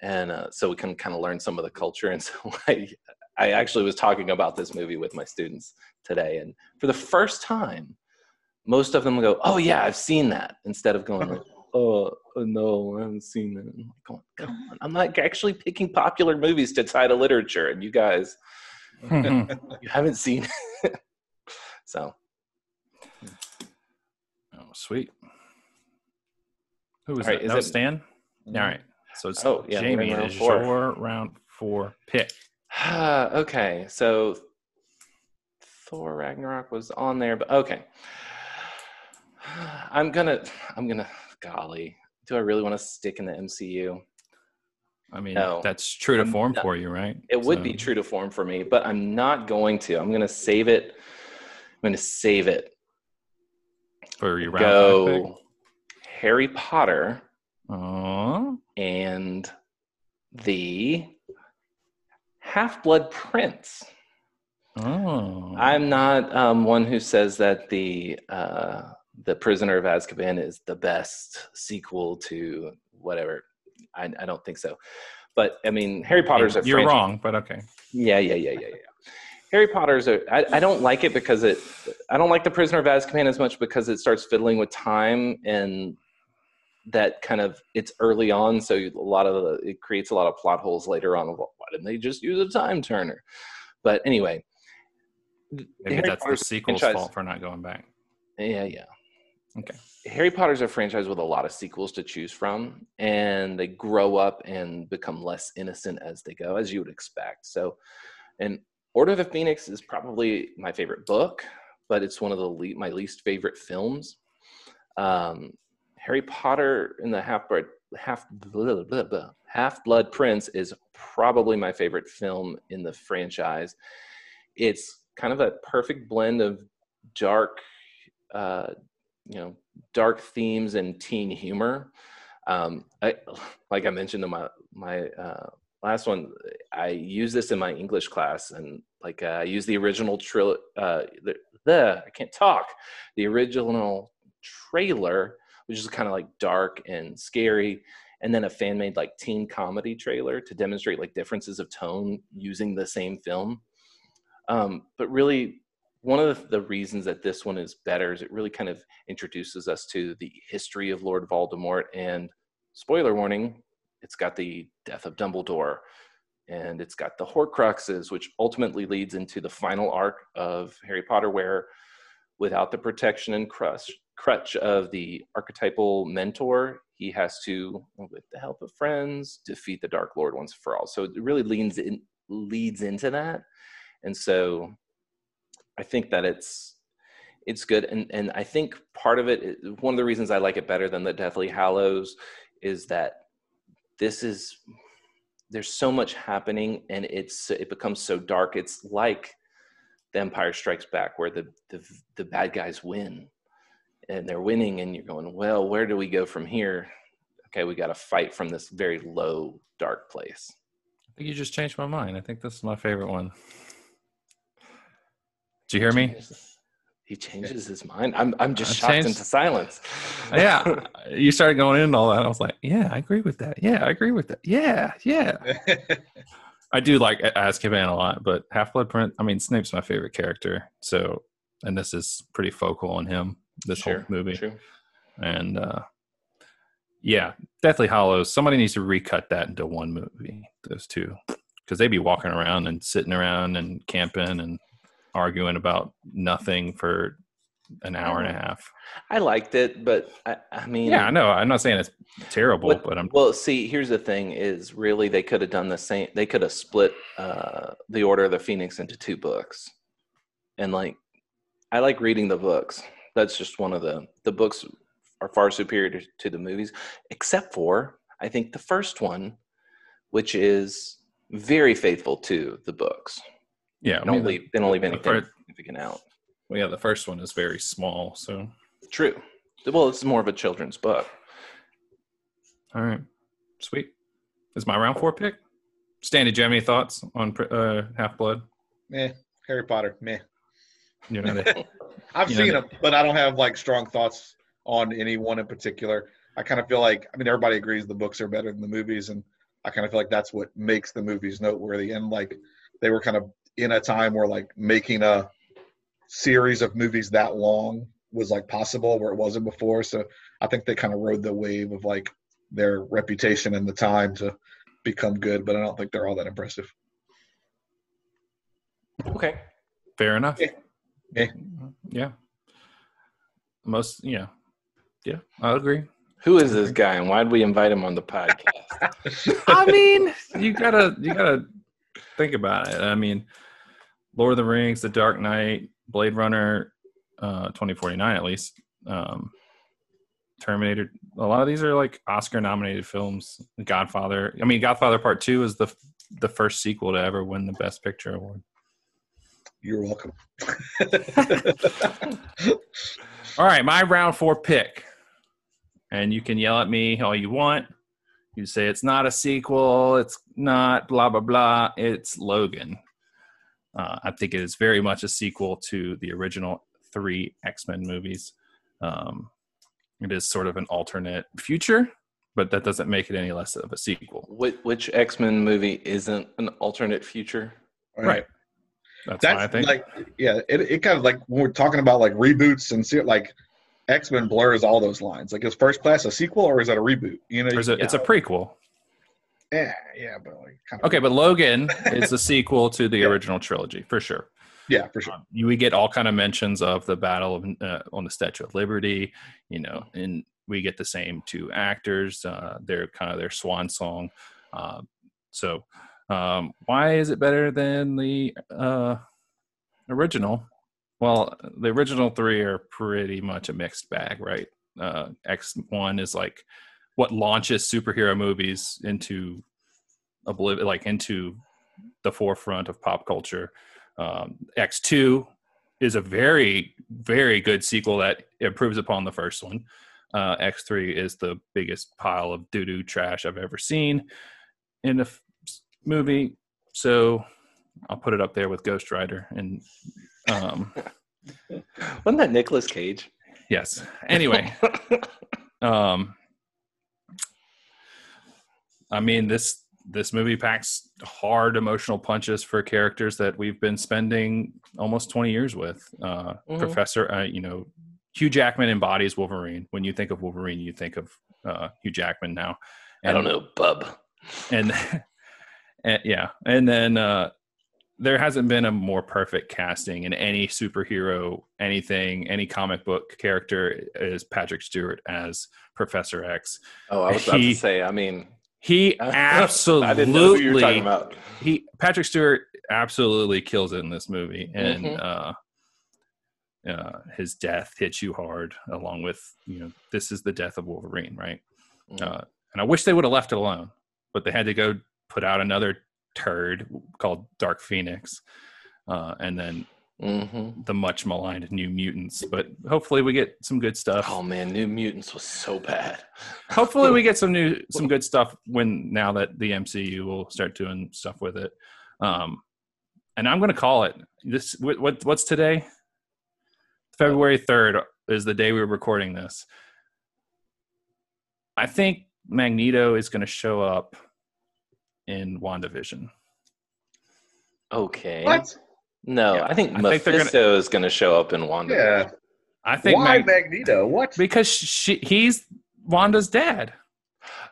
D: and uh, so we can kind of learn some of the culture. And <laughs> so I I actually was talking about this movie with my students today, and for the first time, most of them go, "Oh yeah, I've seen that," instead of going. <laughs> Like, Oh uh, no, I haven't seen it. I'm like, "Come on, come on! I'm not actually picking popular movies to tie to literature, and you guys, <laughs> <laughs> you haven't seen it. <laughs> so
E: oh sweet. Who was
D: All right,
E: that?
D: is
E: That
D: it-
E: Stan. All right, so it's
D: Oh, yeah,
E: Jamie.
D: round
E: It is
D: four.
E: your round four pick. <sighs>
D: okay, so Thor Ragnarok was on there, but okay. <sighs> I'm gonna, I'm gonna, golly, do I really want to stick in the MCU?
E: I mean,
D: No.
E: that's true to
D: I'm
E: form
D: not-
E: for you, right?
D: It would be true to form for me, but I'm not going to. I'm gonna save it. I'm gonna save it.
E: for your.
D: Go Harry Potter
E: Aw.
D: and the Half Blood Prince.
E: Oh.
D: I'm not um, one who says that the uh, the Prisoner of Azkaban is the best sequel to whatever. I, I don't think so. But I mean, Harry Potter's a
E: You're
D: franchise-
E: wrong, but okay.
D: Yeah, yeah, yeah, yeah, yeah. Harry Potter's a. I, I don't like it because it. I don't like the Prisoner of Azkaban as much because it starts fiddling with time and that kind of it's early on, so a lot of the, it creates a lot of plot holes later on. Of, why didn't they just use a time turner? But anyway,
E: Maybe
D: Harry
E: that's the
D: Potter's a
E: sequel's
D: franchise-
E: fault for not going back.
D: Yeah, yeah.
E: Okay.
D: Harry Potter's a franchise with a lot of sequels to choose from, and they grow up and become less innocent as they go, as you would expect. So, and Order of the Phoenix is probably my favorite book, but it's one of the le- my least favorite films. Um, Harry Potter and the Half Blood Half blah, blah, blah, Half Blood Prince is probably my favorite film in the franchise. It's kind of a perfect blend of dark, uh, you know, dark themes and teen humor. Um, I, like I mentioned in my my uh, last one, I use this in my English class, and like uh, I use the original trilogy. Uh, the, the I can't talk. The original trailer, which is kind of like dark and scary, and then a fan made like teen comedy trailer to demonstrate like differences of tone using the same film. Um, but really, one of the, reasons that this one is better is it really kind of introduces us to the history of Lord Voldemort. And spoiler warning, it's got the death of Dumbledore, and it's got the Horcruxes, which ultimately leads into the final arc of Harry Potter, where without the protection and crutch, crutch of the archetypal mentor, he has to, with the help of friends, defeat the Dark Lord once for all. So it really leans in, leads into that, and so I think that it's it's good, and and I think part of it, one of the reasons I like it better than the Deathly Hallows, is that this is there's so much happening, and it's it becomes so dark. It's like the Empire Strikes Back, where the the the bad guys win, and they're winning, and you're going, well, where do we go from here? Okay, we got to fight from this very low, dark place.
E: I think you just changed my mind. I think this is my favorite one. Did you hear me?
D: He changes his mind. I'm I'm just
E: I
D: shocked
E: changed-
D: into silence. <laughs>
E: Yeah, you started going into all that. I was like, yeah, I agree with that. Yeah, I agree with that. Yeah, yeah. <laughs> I do like Azkaban a lot, but Half Blood Prince. I mean, Snape's my favorite character. So, and this is pretty focal on him. This whole movie,
D: True.
E: and uh, yeah, Deathly Hallows. Somebody needs to recut that into one movie. Those two, because they'd be walking around and sitting around and camping and arguing about nothing for an hour and a half.
D: I liked it, but I, I mean,
E: Yeah, I know. I'm not saying it's terrible,
D: What-
E: but I'm
D: well, see, here's the thing: is really they could have done the same. They could have split uh, the Order of the Phoenix into two books, and like, I like reading the books. That's just one of the the books are far superior to, to the movies, except for I think the first one, which is very faithful to the books.
E: Yeah.
D: They
E: I
D: don't
E: mean,
D: leave they don't leave anything
E: fir-
D: significant out.
E: well, yeah, the first one is very small. So,
D: True. Well, it's more of a children's book.
E: all right, sweet. Is my round four pick? Stan, did you have any thoughts on uh, Half Blood?
F: meh. Harry Potter, meh.
E: You're not a, <laughs>
F: I've
E: You
F: seen
E: know,
F: them, but I don't have like strong thoughts on any one in particular. I kind of feel like I mean everybody agrees the books are better than the movies, and I kind of feel like that's what makes the movies noteworthy. And like they were kind of in a time where like making a series of movies that long was like possible where it wasn't before. So I think they kind of rode the wave of like their reputation and the time to become good, but I don't think they're all that impressive.
D: Okay.
E: fair enough.
F: Yeah. Yeah. Mm-hmm.
E: Yeah. Most, yeah, yeah, I agree.
D: Who is this guy, and why did we invite him on the podcast? <laughs>
E: I mean, <laughs> you gotta you gotta think about it. I mean, Lord of the Rings, The Dark Knight, Blade Runner, uh, twenty forty nine at least, um, Terminator. A lot of these are like Oscar nominated films. Godfather. I mean, Godfather Part Two is the the first sequel to ever win the Best Picture award.
F: You're welcome. <laughs>
E: All right, my round four pick. And you can yell at me all you want. You say it's not a sequel, it's not blah, blah, blah. It's Logan. Uh, I think it is very much a sequel to the original three X Men movies. Um, it is sort of an alternate future, but that doesn't make it any less of a sequel.
D: Which, which X Men movie isn't an alternate future?
E: Right. That's, why I think.
F: like, yeah, it, it kind of like when we're talking about like reboots and see, like X Men blurs all those lines. Like, is First Class a sequel or is that a reboot? You know,
E: Or is it, it's a prequel.
F: yeah, yeah, but like kind of
E: Okay, but Logan <laughs> is a sequel to the original trilogy for sure.
F: Yeah, for sure.
E: Um, you we get all kind of mentions of the battle of, uh, on the Statue of Liberty, you know, and we get the same two actors. Uh, they're kind of their swan song. Uh, so, um, why is it better than the uh, original? Well, the original three are pretty much a mixed bag, right? Uh, X one is like what launches superhero movies into obliv- like into the forefront of pop culture. Um, X2 is a very, very good sequel that improves upon the first one. Uh, X3 is the biggest pile of doo doo trash I've ever seen in a f- movie. So I'll put it up there with Ghost Rider. And um,
D: Wasn't that Nicolas Cage?
E: yes. Anyway, <laughs> um, I mean this this movie packs hard emotional punches for characters that we've been spending almost 20 years with. Uh,
D: Mhm.
E: Professor, uh, you know, Hugh Jackman embodies Wolverine. When you think of Wolverine, you think of uh, Hugh Jackman now.
D: I don't know, bub.
E: And, <laughs> and yeah, and then uh, there hasn't been a more perfect casting in any superhero, anything, any comic book character is Patrick Stewart as Professor X.
D: Oh, I was about to say. I mean,
E: He <laughs>
D: I didn't know who you were
E: absolutely
D: talking about.
E: he Patrick Stewart absolutely kills it in this movie, and
D: Mhm.
E: uh, uh, his death hits you hard, along with you know this is the death of Wolverine, right?
D: Mhm.
E: Uh, and I wish they would have left it alone, but they had to go put out another turd called Dark Phoenix, uh, and then
D: Mhm.
E: the much maligned New Mutants. But hopefully we get some good stuff.
D: Oh man, New Mutants was so bad. <laughs>
E: hopefully we get some new some good stuff when now that the MCU will start doing stuff with it. Um, and I'm going to call it this. What, what what's today? February third is the day we we're recording this. I think Magneto is going to show up in WandaVision.
D: Okay.
F: What?
D: No,
E: Yeah,
D: I think
E: I think they're
D: Mephisto is going to show up in Wanda.
F: Yeah.
E: I think
F: Why
E: Mag-
F: Magneto? What?
E: because she he's Wanda's dad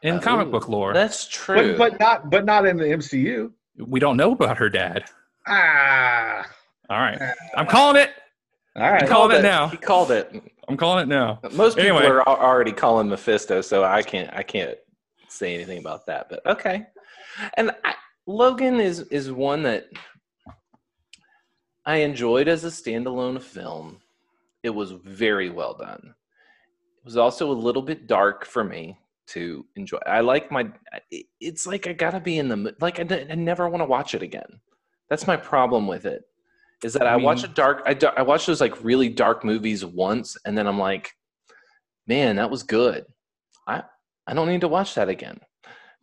E: in comic
D: Ooh,
E: book lore.
D: That's true.
F: But, but not but not in the MCU.
E: we don't know about her dad.
F: Ah.
E: All right, I'm calling it.
F: All right.
E: I'm calling
D: Called
E: it now.
D: He called it.
E: I'm calling it now.
D: Most people
E: Anyway.
D: are already calling Mephisto, so I can't. I can't say anything about that. But okay. And I, Logan is is one that I enjoyed as a standalone film. It was very well done. It was also a little bit dark for me to enjoy. I like my. It's like I gotta be in the like. I never want to watch it again. That's my problem with it. Is that I,
E: I
D: watch a dark. I, I watch those like really dark movies once, and then I'm like, man, that was good. I I don't need to watch that again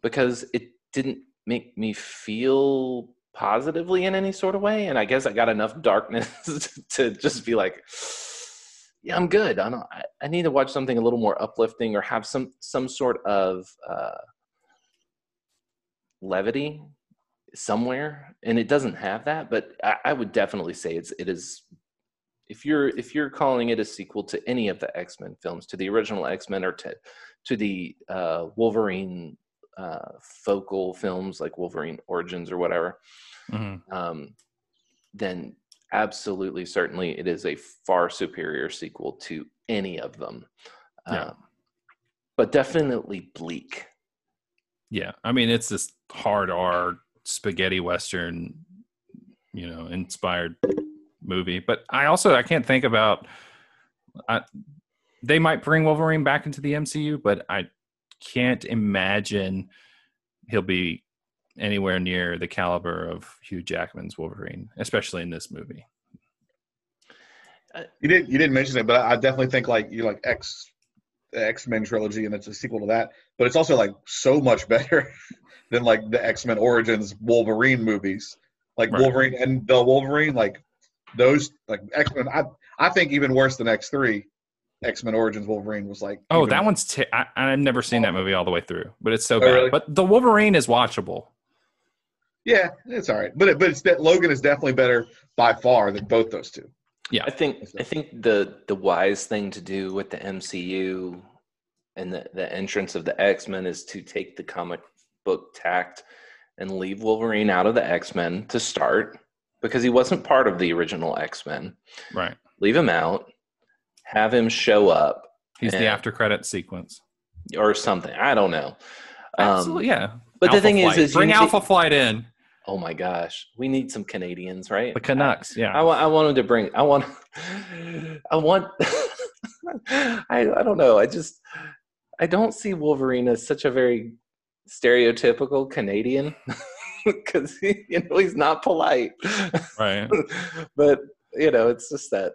D: because it didn't make me feel positively in any sort of way. And I guess I got enough darkness <laughs> to just be like, yeah, I'm good. I don't. I, need to watch something a little more uplifting or have some some sort of uh, levity somewhere. And it doesn't have that, but I, I would definitely say it's it is. If you're if you're calling it a sequel to any of the X Men films, to the original X Men or to to the uh, Wolverine uh, focal films like Wolverine Origins or whatever,
E: Mhm.
D: um, then absolutely, certainly, it is a far superior sequel to any of them.
E: Yeah.
D: Um, but definitely bleak.
E: Yeah, I mean it's this hard R spaghetti western, you know, inspired movie. But I also I can't think about. I, they might bring Wolverine back into the MCU, but I can't imagine he'll be anywhere near the caliber of Hugh Jackman's Wolverine, especially in this movie.
F: Uh, you didn't you didn't mention it, but I definitely think like you like X X Men trilogy, and it's a sequel to that. But it's also like so much <laughs> better than like the X Men Origins Wolverine movies. Like
E: Right.
F: Wolverine and the Wolverine, like those like X Men. I I think even worse than X three. X Men Origins Wolverine was like.
E: Oh, that one's t- I, I've never seen that movie all the way through, but it's so
F: Oh,
E: bad.
F: really?
E: But the Wolverine is watchable.
F: Yeah, it's all right, but it, but it's that Logan is definitely better by far than both those two.
D: Yeah, I think I think the the wise thing to do with the MCU and the, the entrance of the X Men is to take the comic book tact and leave Wolverine out of the X Men to start, because he wasn't part of the original X Men.
E: Right.
D: Leave him out. Have him show up
E: He's the after credit sequence.
D: or something. I don't know. Um,
E: Absolutely, yeah.
D: but the thing is,
E: Flight.
D: is you
E: bring
D: need-
E: Alpha Flight in.
D: Oh my gosh, we need some Canadians, right?
E: The Canucks,
D: I,
E: yeah.
D: want. I want him to bring. I want. I want. <laughs> I. I don't know. I just. I don't see Wolverine as such a very stereotypical Canadian <laughs> because you know he's not polite.
E: Right. <laughs>
D: but you know, it's just that.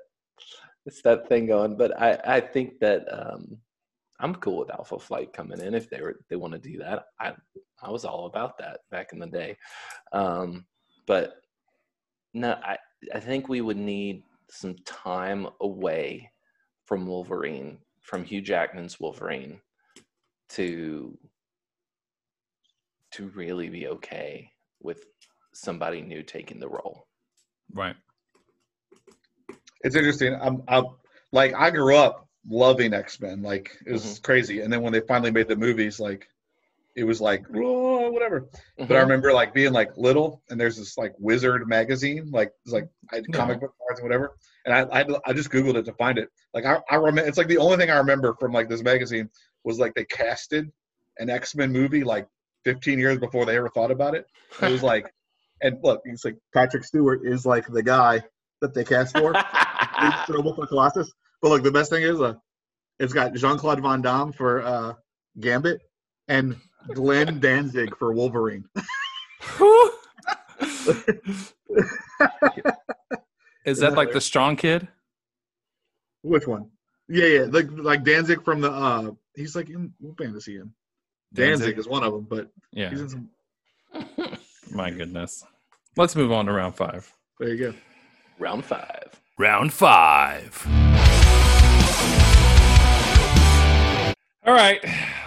D: It's that thing going. But I. I think that. um I'm cool with Alpha Flight coming in if they were they want to do that. I I was all about that back in the day. Um, but no, I I think we would need some time away from Wolverine, from Hugh Jackman's Wolverine, to to really be okay with somebody new taking the role.
E: Right.
F: It's interesting. I'm, I'm like I grew up loving X Men. Like it was
D: Mm-hmm.
F: crazy. And then when they finally made the movies, like it was like whatever. But I
D: Mhm.
F: remember like being like little, and there's this like Wizard magazine, like it's like I had comic book cards and whatever. And I, I I just googled it to find it. Like I I remember it's like the only thing I remember from like this magazine was like they casted an X Men movie like 15 years before they ever thought about it. It was like, and look, it's like Patrick Stewart is like the guy that they cast for. <laughs> Luke <laughs> Strobel for Colossus. But look, the best thing is uh, it's got Jean Claude Van Damme for uh, Gambit and Glenn <laughs> Danzig for Wolverine. <laughs>
E: Is that like the strong kid?
F: Which one? Yeah, yeah, like like Danzig from the. uh He's like in what band is he in? Danzig,
E: Danzig?
F: is one of them, but
E: Yeah.
F: he's in some.
E: My goodness. Let's move on to round five.
F: There you go.
D: Round five.
G: Round five.
E: All right.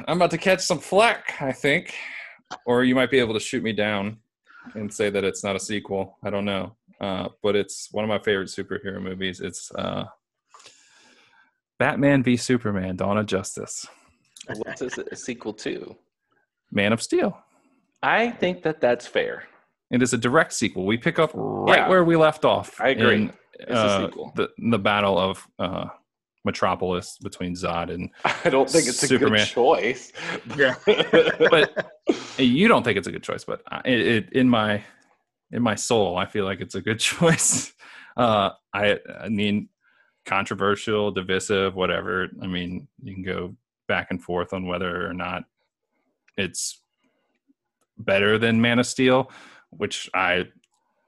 E: I'm about to catch some flack, I think. Or you might be able to shoot me down and say that it's not a sequel. I don't know. Uh, but it's one of my favorite superhero movies. It's uh, Batman v Superman Dawn of Justice,
D: What's this a sequel to?
E: Man of Steel.
D: I think that that's fair.
E: It is a direct sequel. We pick up right
D: Yeah.
E: where we left off.
D: I agree.
E: In,
D: It's a
E: uh. The, the battle of uh, Metropolis between Zod and <laughs>
D: I don't think it's a
E: Superman.
D: good choice. <laughs>
F: Yeah. <laughs>
E: but you don't think it's a good choice, but I- it, it in my in my soul, I feel like it's a good choice. Uh, I I mean, controversial, divisive, whatever. I mean, you can go back and forth on whether or not it's better than Man of Steel, which I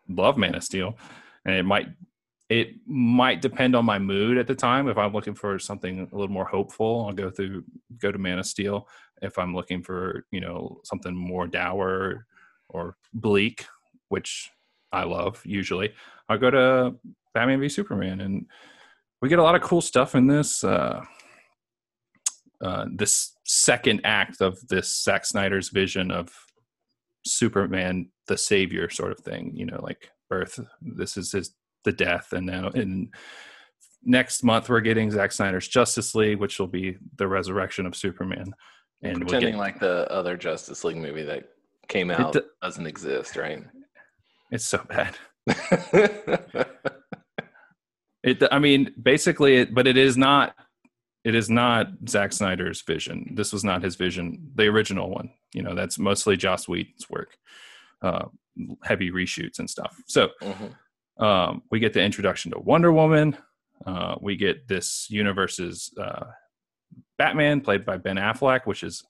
E: love Man of Steel, and it might it might depend on my mood at the time. If I'm looking for something a little more hopeful, I'll go through go to Man of Steel. If I'm looking for you know something more dour or bleak, which I love usually, I'll go to Batman v Superman, and we get a lot of cool stuff in this. Uh, uh, this second act of this Zack Snyder's vision of Superman, the savior, sort of thing. You know, like birth. This is his the death, and now in next month we're getting Zack Snyder's Justice League, which will be the resurrection of Superman. And we'll
D: Pretending
E: get,
D: like the other Justice League movie that came out
E: d-
D: doesn't exist, right?
E: it's so bad. <laughs> It, I mean, basically, it, but it is not. It is not Zack Snyder's vision. This was not his vision, the original one. You know, that's mostly Joss Whedon's work, uh, heavy reshoots and stuff. So
D: Mhm.
E: Um, we get the introduction to Wonder Woman. Uh, we get this universe's uh, Batman, played by Ben Affleck, which is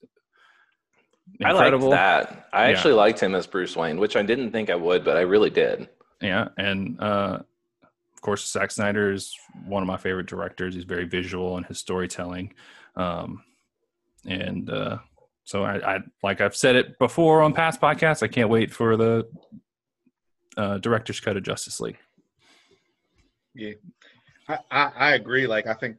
E: incredible.
D: I liked that. I
E: Yeah.
D: actually liked him as Bruce Wayne, which I didn't think I would, but I really did.
E: Yeah, and uh, of course, Zack Snyder is one of my favorite directors. He's very visual in his storytelling, um, and uh, so I, I, like I've said it before on past podcasts. I can't wait for the uh, director's cut of Justice League.
F: Yeah, I, I, I agree. Like I think,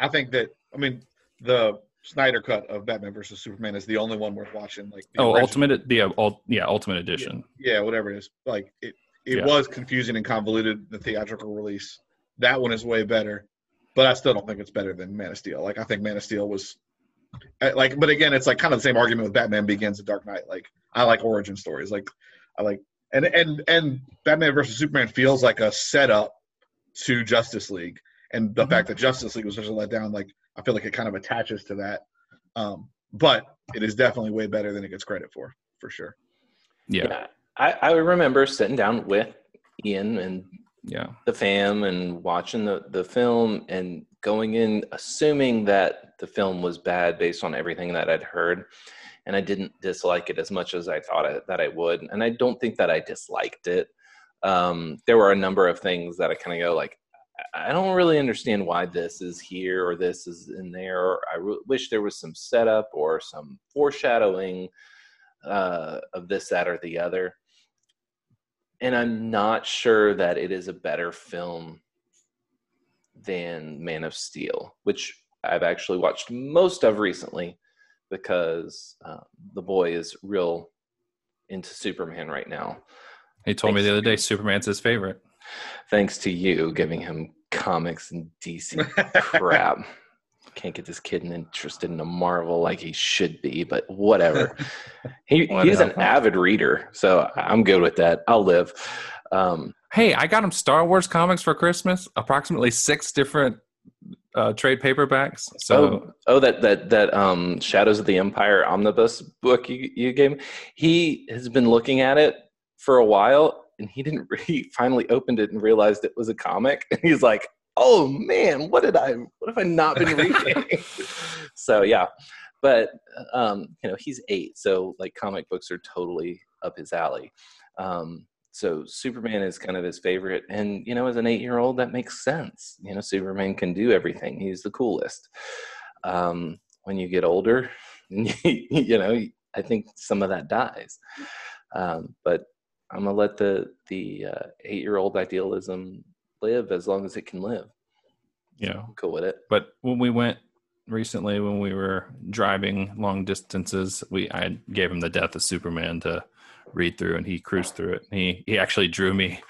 F: I think that I mean the Snyder cut of Batman versus Superman is the only one worth watching. Like the
E: Oh,
F: original-
E: Ultimate, the uh, ul- yeah, Ultimate Edition.
F: yeah, whatever it is. Like it, it
E: Yeah.
F: was confusing and convoluted. The theatrical release, that one is way better, but I still don't think it's better than Man of Steel. Like I think Man of Steel was, like, but again, it's like kind of the same argument with Batman Begins and Dark Knight. Like I like origin stories. Like I like and and and Batman versus Superman feels like a setup to Justice League, and the
E: Mhm.
F: fact that Justice League was such a letdown, like I feel like it kind of attaches to that. Um, but it is definitely way better than it gets credit for, for sure.
E: Yeah,
D: Yeah, I, I remember sitting down with Ian and
E: yeah,
D: the fam and watching the, the film and going in assuming that the film was bad based on everything that I'd heard. And I didn't dislike it as much as I thought I, that I would. And I don't think that I disliked it. Um, there were a number of things that I kind of go like, I don't really understand why this is here or this is in there. Or I re- wish there was some setup or some foreshadowing uh, of this, that, or the other and I'm not sure that it is a better film than Man of Steel, which I've actually watched most of recently because uh, the boy is real into Superman right now.
E: he told me the other day Superman's his favorite.
D: Thanks to you giving him comics and DC <laughs> crap. Can't get this kid interested in a Marvel like he should be, but whatever. He <laughs> he's an avid reader, so I'm good with that. I'll live. Um,
E: Hey, I got him Star Wars comics for Christmas. Approximately six different uh, trade paperbacks. So
D: oh, oh, that that that um, Shadows of the Empire omnibus book you you gave me. He has been looking at it for a while, and he didn't. <laughs> He finally opened it and realized it was a comic, <laughs> and he's like, "Oh man, what did I? What have I not been <laughs> reading?" so yeah, but um, you know, he's eight, so like comic books are totally up his alley. Um, so Superman is kind of his favorite, and you know, as an eight-year-old, that makes sense. You know, Superman can do everything; he's the coolest. Um, when you get older, <laughs> you know, I think some of that dies. Um, but I'm gonna let the the uh, eight-year-old idealism live as long as it can live.
E: yeah,
D: I'm cool with it.
E: but when we went recently, when we were driving long distances, we I gave him the Death of Superman to read through, and he cruised through it. He he actually drew me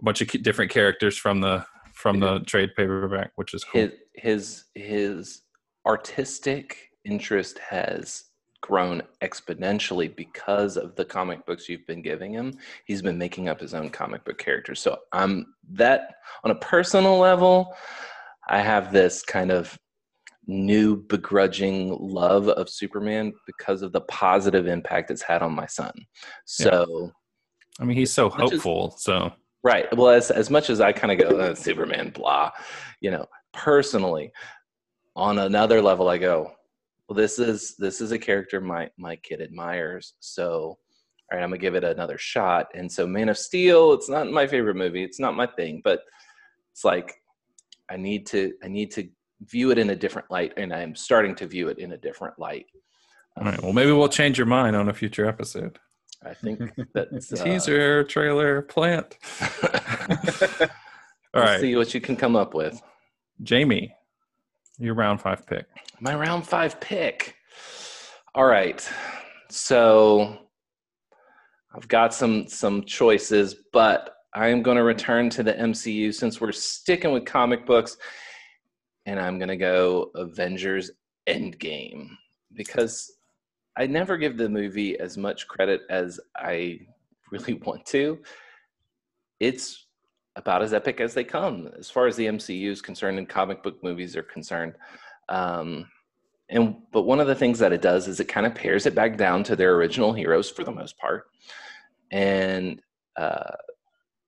E: a bunch of different characters from the from the trade paperback, which is cool.
D: his his his artistic interest has grown exponentially because of the comic books you've been giving him he's been making up his own comic book characters so i'm that on a personal level i have this kind of new begrudging love of superman because of the positive impact it's had on my son so
E: I mean, he's so hopeful. So
D: Right. Well, as as much as I kind of go uh, Superman, blah, you know, personally, on another level, I go, well, this is this is a character my my kid admires. So, all right, I'm gonna give it another shot. And so, Man of Steel, it's not my favorite movie. It's not my thing, but it's like I need to I need to view it in a different light, and I'm starting to view it in a different light.
E: all right, well, maybe we'll change your mind on a future episode.
D: I think <laughs> that's uh,
E: Teaser, trailer, plant. <laughs> All
D: we'll
E: right,
D: see what you can come up with.
E: Jamie, your round five pick.
D: my round five pick. All right, so I've got some some choices, but I am going to return to the MCU since we're sticking with comic books, and I'm to go Avengers Endgame because I never give the movie as much credit as I really <laughs> want to. It's about as epic as they come, as far as the MCU is concerned, and comic book movies are concerned. Um, and but one of the things that it does is it kind of pairs it back down to their original heroes for the most part, and uh,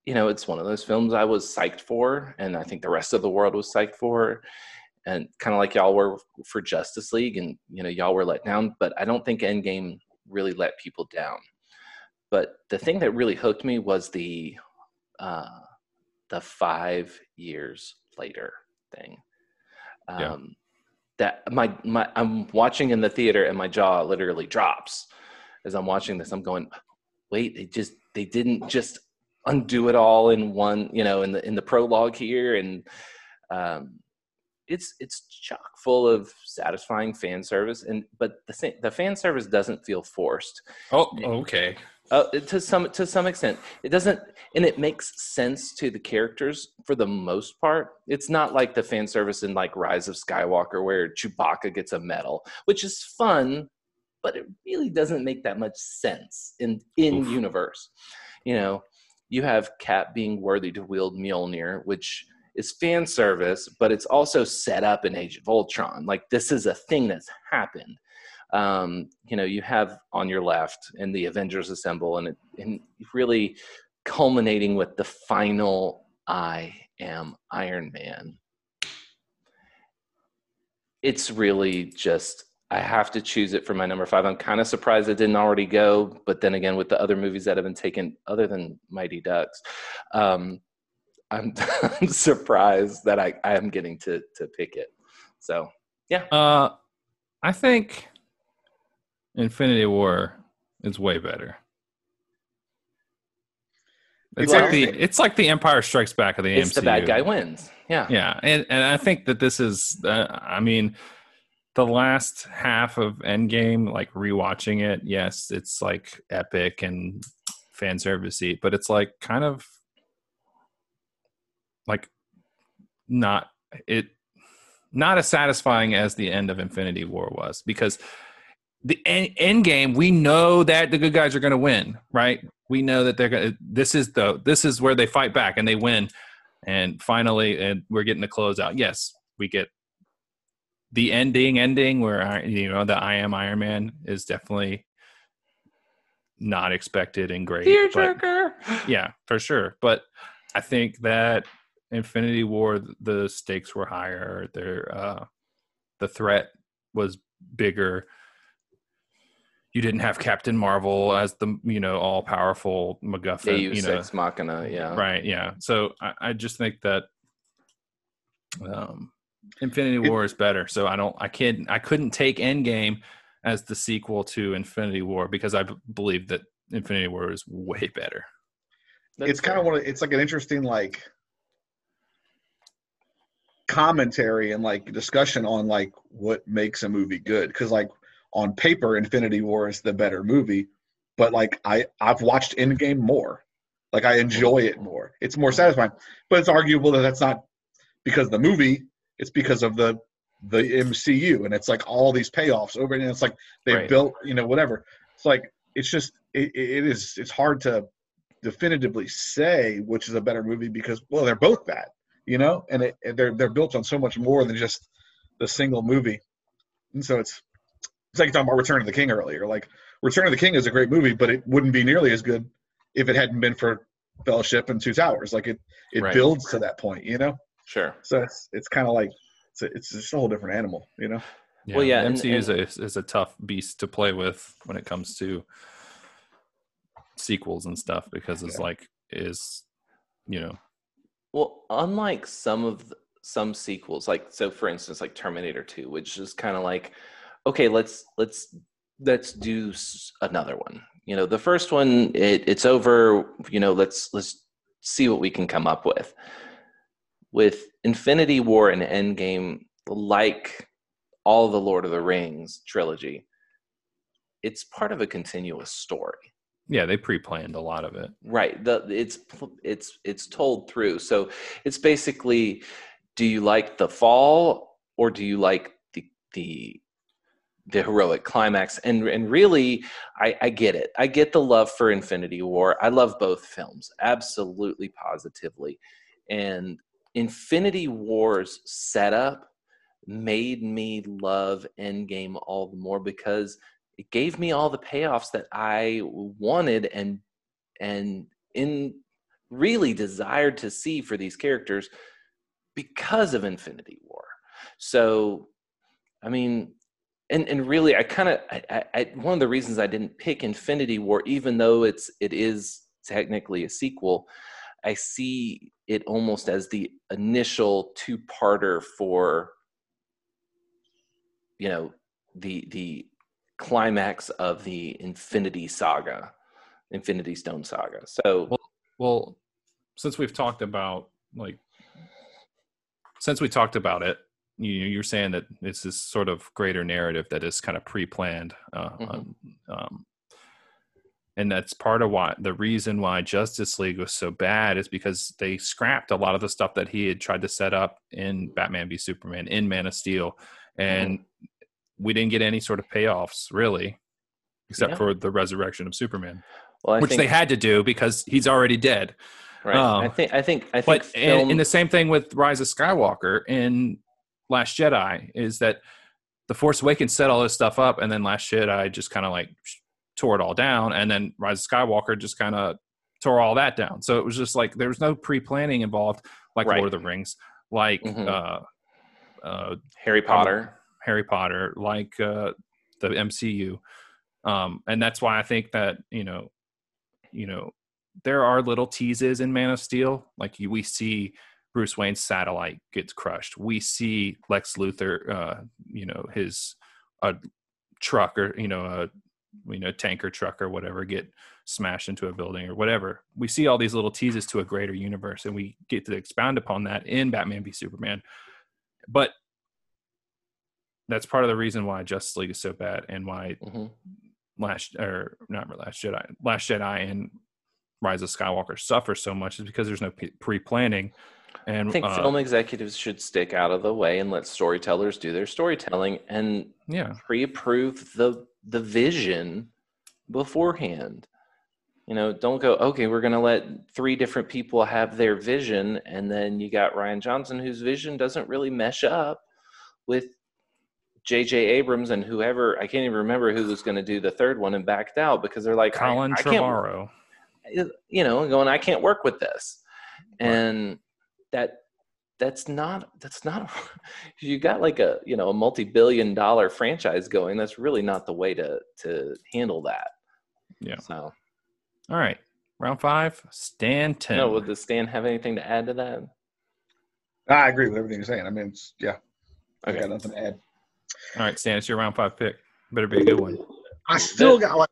D: you know it's one of those films I was psyched for, and I think the rest of the world was psyched for, and kind of like y'all were for Justice League, and you know y'all were let down, but I don't think Endgame really let people down. But the thing that really hooked me was the uh, the five years later thing. Um,
E: Yeah.
D: That my my I'm watching in the theater and my jaw literally drops as I'm watching this. I'm going, wait, they just they didn't just undo it all in one, you know, in the in the prologue here, and um, it's it's chock full of satisfying fan service, and but the the fan service doesn't feel forced.
E: Oh, okay.
D: Uh, to some to some extent, it doesn't, and it makes sense to the characters for the most part. It's not like the fan service in like Rise of Skywalker where Chewbacca gets a medal, which is fun, but it really doesn't make that much sense in in
E: Oof.
D: universe. you know, you have Cap being worthy to wield Mjolnir, which is fan service, but it's also set up in Age of Ultron. Like this is a thing that's happened. Um, you know, you have on your left and the Avengers assemble, and it, and really culminating with the final "I am Iron Man." It's really just I have to choose it for my number five. I'm kind of surprised it didn't already go, but then again, with the other movies that have been taken, other than Mighty Ducks, um, I'm, <laughs> I'm surprised that I, I am getting to to pick it. So yeah,
E: Uh, I think Infinity War is way better. It's
F: Well,
E: like the it's like the Empire Strikes Back of the
D: it's
E: MCU.
D: the bad guy wins. Yeah,
E: Yeah, and and I think that this is. Uh, I mean, the last half of Endgame, like rewatching it, yes, it's like epic and fan servicey, but it's like kind of like not it not as satisfying as the end of Infinity War was because the end, end game we know that the good guys are going to win right? We know that they're going to this is the this is where they fight back and they win. And finally and we're getting the closeout. Yes we get the ending ending where you know the i am iron man is definitely not expected and great
D: tearjerker.
E: yeah, for sure. But I think that Infinity War, the stakes were higher. There, uh, the threat was bigger. You didn't have Captain Marvel as the you know all powerful MacGuffin. You know,
D: Ex Machina. Yeah,
E: right? Yeah. So I, I just think that um, Infinity War is better. So I don't. I can't. I couldn't take Endgame as the sequel to Infinity War because I b- believe that Infinity War is way better.
D: That's
F: it's kind of
D: fair.
F: one of it's like an interesting like commentary and like discussion on like what makes a movie good because like on paper infinity war is the better movie but like i i've watched endgame more like i enjoy it more it's more satisfying but it's arguable that that's not because the movie it's because of the the mcu and it's like all these payoffs over and it's like they
D: Right.
F: built you know whatever. It's like it's just it, it is it's hard to definitively say which is a better movie because well they're both bad you know? And it, they're they're built on so much more than just the single movie. And so it's it's like talking about return of the king earlier. Like return of the king is a great movie but it wouldn't be nearly as good if it hadn't been for fellowship and two towers. Like it it
E: Right.
F: builds to that point you know
D: sure.
F: so it's it's kind of like it's a, it's just a whole different animal you know
D: Well, yeah,
E: the
D: and-
E: MCU is, a, is a tough beast to play with when it comes to sequels and stuff because it's like is you know
D: Well, unlike some of the, some sequels, like so, for instance, like Terminator Two, which is kind of like, okay, let's let's let's do s- another one. You know, the first one, it, it's over. You know, let's let's see what we can come up with. With Infinity War and Endgame, like all the Lord of the Rings trilogy, it's part of a continuous story.
E: yeah they pre-planned a lot of it
D: Right. The it's it's it's told through. So it's basically do you like the fall or do you like the the the heroic climax and and really I, I get it i get the love for infinity war i love both films absolutely positively and infinity war's setup made me love endgame all the more because it gave me all the payoffs that i wanted and and in really desired to see for these characters because of infinity war. So i mean and and really i kind of I, I, one of the reasons i didn't pick infinity war even though it's it is technically a sequel i see it almost as the initial two-parter for you know the the climax of the infinity saga infinity stone saga so
E: Well- well since we've talked about like since we talked about it you, you're saying that it's this sort of greater narrative that is kind of pre-planned uh,
D: Mhm.
E: um, um, and that's part of why the reason why justice league was so bad is because they scrapped a lot of the stuff that he had tried to set up in batman v superman in man of steel and we didn't get any sort of payoffs really except
D: Yeah.
E: for the resurrection of superman
D: Well,
E: which
D: think,
E: they had to do because he's already dead.
D: Right.
E: um,
D: I think. I think. I think.
E: But in,
D: film,
E: in the same thing with Rise of Skywalker in Last Jedi is that the Force Awakens set all this stuff up, and then Last Jedi just kind of like tore it all down, and then Rise of Skywalker just kind of tore all that down. So it was just like there was no pre-planning involved, like
D: Right.
E: Lord of the Rings, like
D: Mhm.
E: uh, uh,
D: Harry Potter.
E: Harry Potter, like uh, the MCU, um, and that's why I think that you know, you know, there are little teases in Man of Steel. Like you, we see Bruce Wayne's satellite gets crushed. We see Lex Luthor, uh, you know, his a truck or you know a you know tanker truck or whatever get smashed into a building or whatever. We see all these little teases to a greater universe, and we get to expound upon that in Batman v Superman. But that's part of the reason why Justice League is so bad and why
D: Mhm.
E: Last or not Last Jedi, Last Jedi and Rise of Skywalker suffer so much is because there's no pre planning. And
D: I think
E: uh,
D: film executives should stick out of the way and let storytellers do their storytelling and
E: yeah,
D: pre-approve the the vision beforehand. You know, don't go, okay, we're going to let three different people have their vision and then you got Rian Johnson whose vision doesn't really mesh up with JJ Abrams and whoever, I can't even remember who was going to do the third one and backed out because they're like I-
E: Colin
D: I, can't
E: Trevorrow.
D: you know, going, I can't work with this. And that that's not that's not <laughs> you got like a you know a multi-billion dollar franchise going that's really not the way to to handle that
E: Yeah.
D: so
E: All right, round five, Stanton.
D: no would the stan have anything to add to that
F: I agree with everything you're saying. I mean, it's, yeah, I
D: okay
F: got nothing to add.
E: All right, Stan, it's your round five pick. Better be a good one.
F: I still got like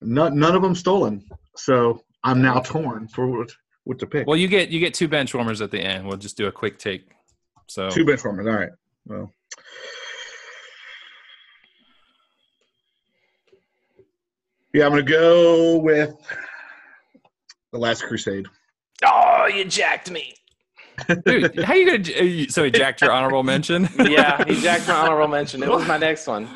F: none, none of them stolen, so I'm now torn for what, what to pick.
E: Well, you get you get two bench warmers at the end. We'll just do a quick take. So
F: Two bench warmers. All right. Well, yeah, I'm gonna go with the Last Crusade.
D: oh you jacked me
E: Dude, how you gonna? uh, So he jacked your honorable mention. <laughs>
D: yeah he jacked my honorable mention it was my next one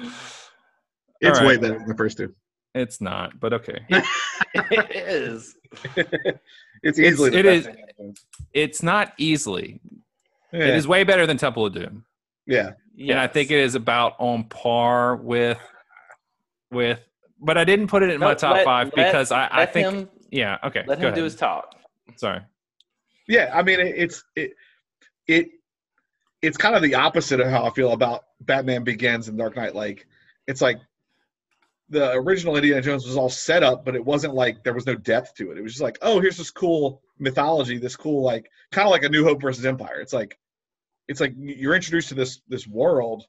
F: It's
E: All
F: way better than the first two.
E: It's not, but okay. <laughs>
D: it is <laughs>
F: it's easily the
E: it
F: best
E: is- It's not easily.
F: Yeah.
E: It is way better than Temple of Doom,
F: yeah.
E: and I think it is about on par with with. But I didn't put it in my top
D: let-
E: five
D: let-
E: because I, I
D: let
E: think
D: him
E: yeah okay.
D: let
E: go
D: him do his talk
E: Sorry.
F: Yeah, I mean, it, it's it, it, it's kind of the opposite of how I feel about Batman Begins and Dark Knight. Like, it's like the original Indiana Jones was all set up, but it wasn't like there was no depth to it. It was just like, oh, here's this cool mythology, this cool like kind of like a New Hope versus Empire. It's like, it's like you're introduced to this this world.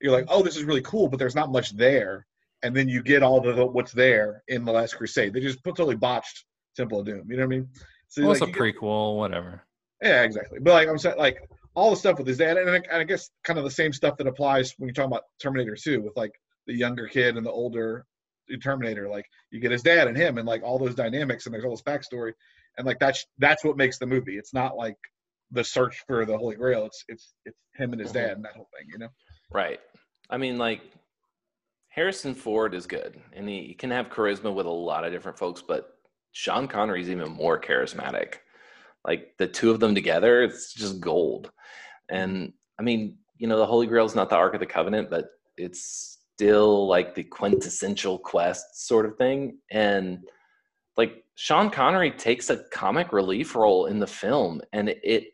F: You're like, oh, this is really cool, but there's not much there. And then you get all the what's there in the Last Crusade. They just totally botched Temple of Doom. You know what I mean? So
E: Well,
F: like,
E: it's a
F: you get-
E: prequel, whatever.
F: yeah, exactly. But like I'm saying, like all the stuff with his dad, and I, and I guess kind of the same stuff that applies when you're talking about Terminator 2 with like the younger kid and the older Terminator. Like you get his dad and him, and like all those dynamics, and there's all this backstory, and like that's that's what makes the movie. It's not like the search for the Holy Grail. It's it's it's him and his
D: Mhm.
F: dad and that whole thing. You know?
D: Right. I mean, like Harrison Ford is good, and he, he can have charisma with a lot of different folks, but Sean Connery is even more charismatic. Like the two of them together, it's just gold. And I mean, you know, the Holy Grail is not the Ark of the Covenant, but it's still like the quintessential quest sort of thing. And like Sean Connery takes a comic relief role in the film, and it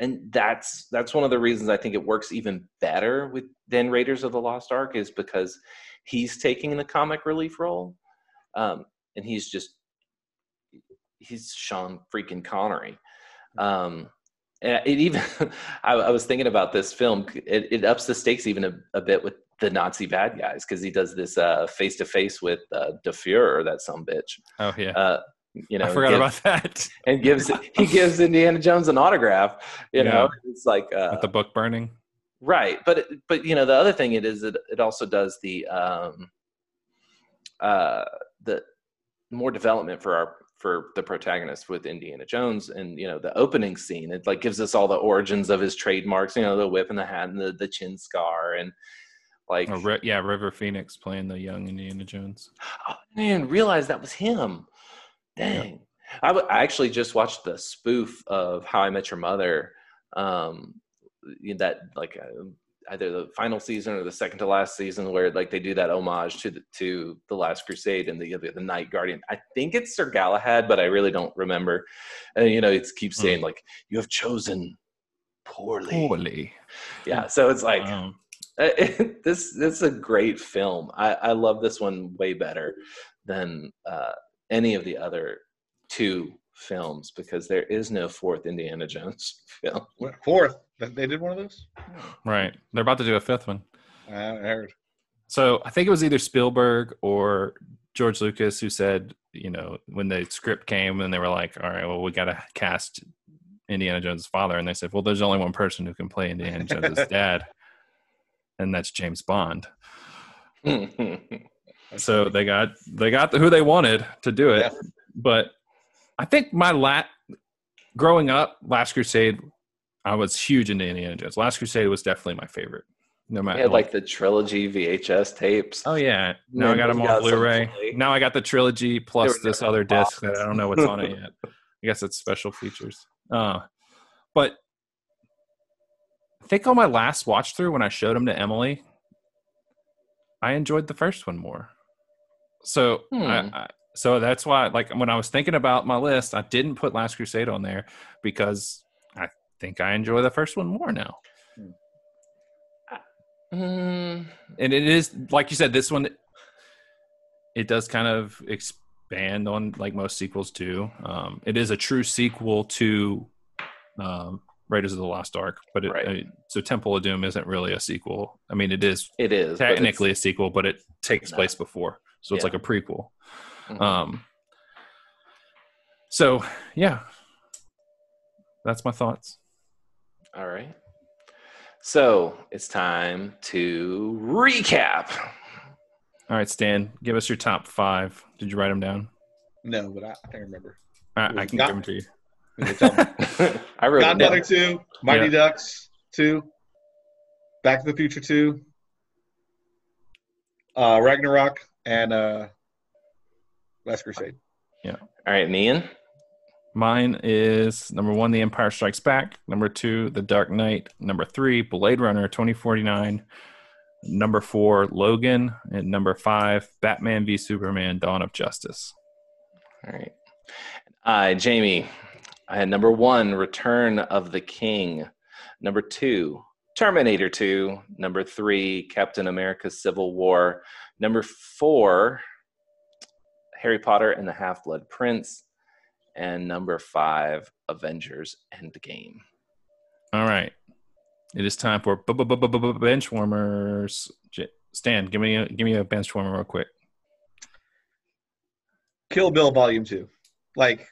D: and that's that's one of the reasons I think it works even better with than Raiders of the Lost Ark is because he's taking the comic relief role, um, and he's just he's Sean freaking Connery. Um, and it even <laughs> I, I was thinking about this film. It, it ups the stakes even a, a bit with the Nazi bad guys because he does this face to face with uh, De Fuhrer, that some bitch.
E: Oh yeah,
D: Uh, you know,
E: I forgot
D: give-
E: about that. <laughs>
D: and gives he gives Indiana Jones an autograph. You
E: Yeah.
D: know, it's like uh,
E: With the book burning.
D: right, but it- but you know the other thing it is it it also does the um uh the more development for our for the protagonist with Indiana Jones and you know the opening scene it like gives us all the origins of his trademarks you know the whip and the hat and the the chin scar and Like,
E: Oh, Ri- yeah, River Phoenix playing the young Indiana Jones.
D: oh, I didn't realize that was him. Dang. I, w- I actually just watched the spoof of How I Met Your Mother. Um, that like uh, either the final season or the second to last season, where like they do that homage to the to the Last Crusade and the the, the Night Guardian. I think it's Sir Galahad, but I really don't remember. And you know, it keeps
E: Hmm.
D: saying like you have chosen poorly.
E: Holy.
D: Yeah, so it's like
E: Wow. <laughs>
D: this this is a great film. I, I love this one way better than uh, any of the other two films because there is no fourth Indiana Jones <laughs> film.
F: Fourth. They- They did one of those.
E: Right. They're about to do a fifth one.
F: I heard.
E: So I think it was either Spielberg or George Lucas who said, you know, when the script came and they were like, all right, well, we got to cast Indiana Jones' father. And they said, well, there's only one person who can play Indiana Jones' <laughs> dad, and that's James Bond. <laughs> So they got they got the, who they wanted to do it.
F: Yeah.
E: But I think my lat growing up, Last Crusade, I was huge into Indiana Jones. Last Crusade was definitely my favorite. No matter
D: had like the trilogy VHS tapes.
E: Oh yeah. Now I got them on Blu-ray. Now I got the trilogy plus this other disc that. I don't know what's on it <laughs> yet. I guess it's special features. Uh, but think on my last watch through when I showed them to Emily, I enjoyed the first one more. So
D: Hmm.
E: I, I, so that's why like when I was thinking about my list, I didn't put Last Crusade on there because I think I enjoy the first one more now.
D: Mm,
E: and it is like you said this one it does kind of expand on like most sequels do um it is a true sequel to um raiders of the lost ark but it,
D: Right.
E: uh, so temple of doom isn't really a sequel i mean it is
D: it is
E: technically a sequel but it takes
D: No.
E: place before so it's
D: Yeah.
E: like a prequel
D: Mhm.
E: um so yeah that's my thoughts
D: All right. So it's time to recap.
E: all right stan give us your top five did you write them down
F: No, but I, I can't remember.
E: i, I can
F: God-
E: give them to you
F: You can tell me.
D: I wrote it
F: Godmother two, Mighty
E: Yeah.
F: Ducks two, Back to the Future two, uh, Ragnarok, and uh, Last Crusade. Yeah.
D: All right, and Ian.
E: Mine is number one, The Empire Strikes Back. Number two, The Dark Knight. Number three, Blade Runner 2049. Number four, Logan. And number five, Batman v Superman Dawn of Justice.
D: All right. Uh, Jamie, I had number one, Return of the King. Number two, Terminator 2. Number three, Captain America Civil War. Number four, Harry Potter and the Half Blood Prince. And number five, Avengers Endgame.
E: All right. It is time for bench warmers. Stan, give me a, give me a bench warmer real quick.
F: Kill Bill Volume two. Like,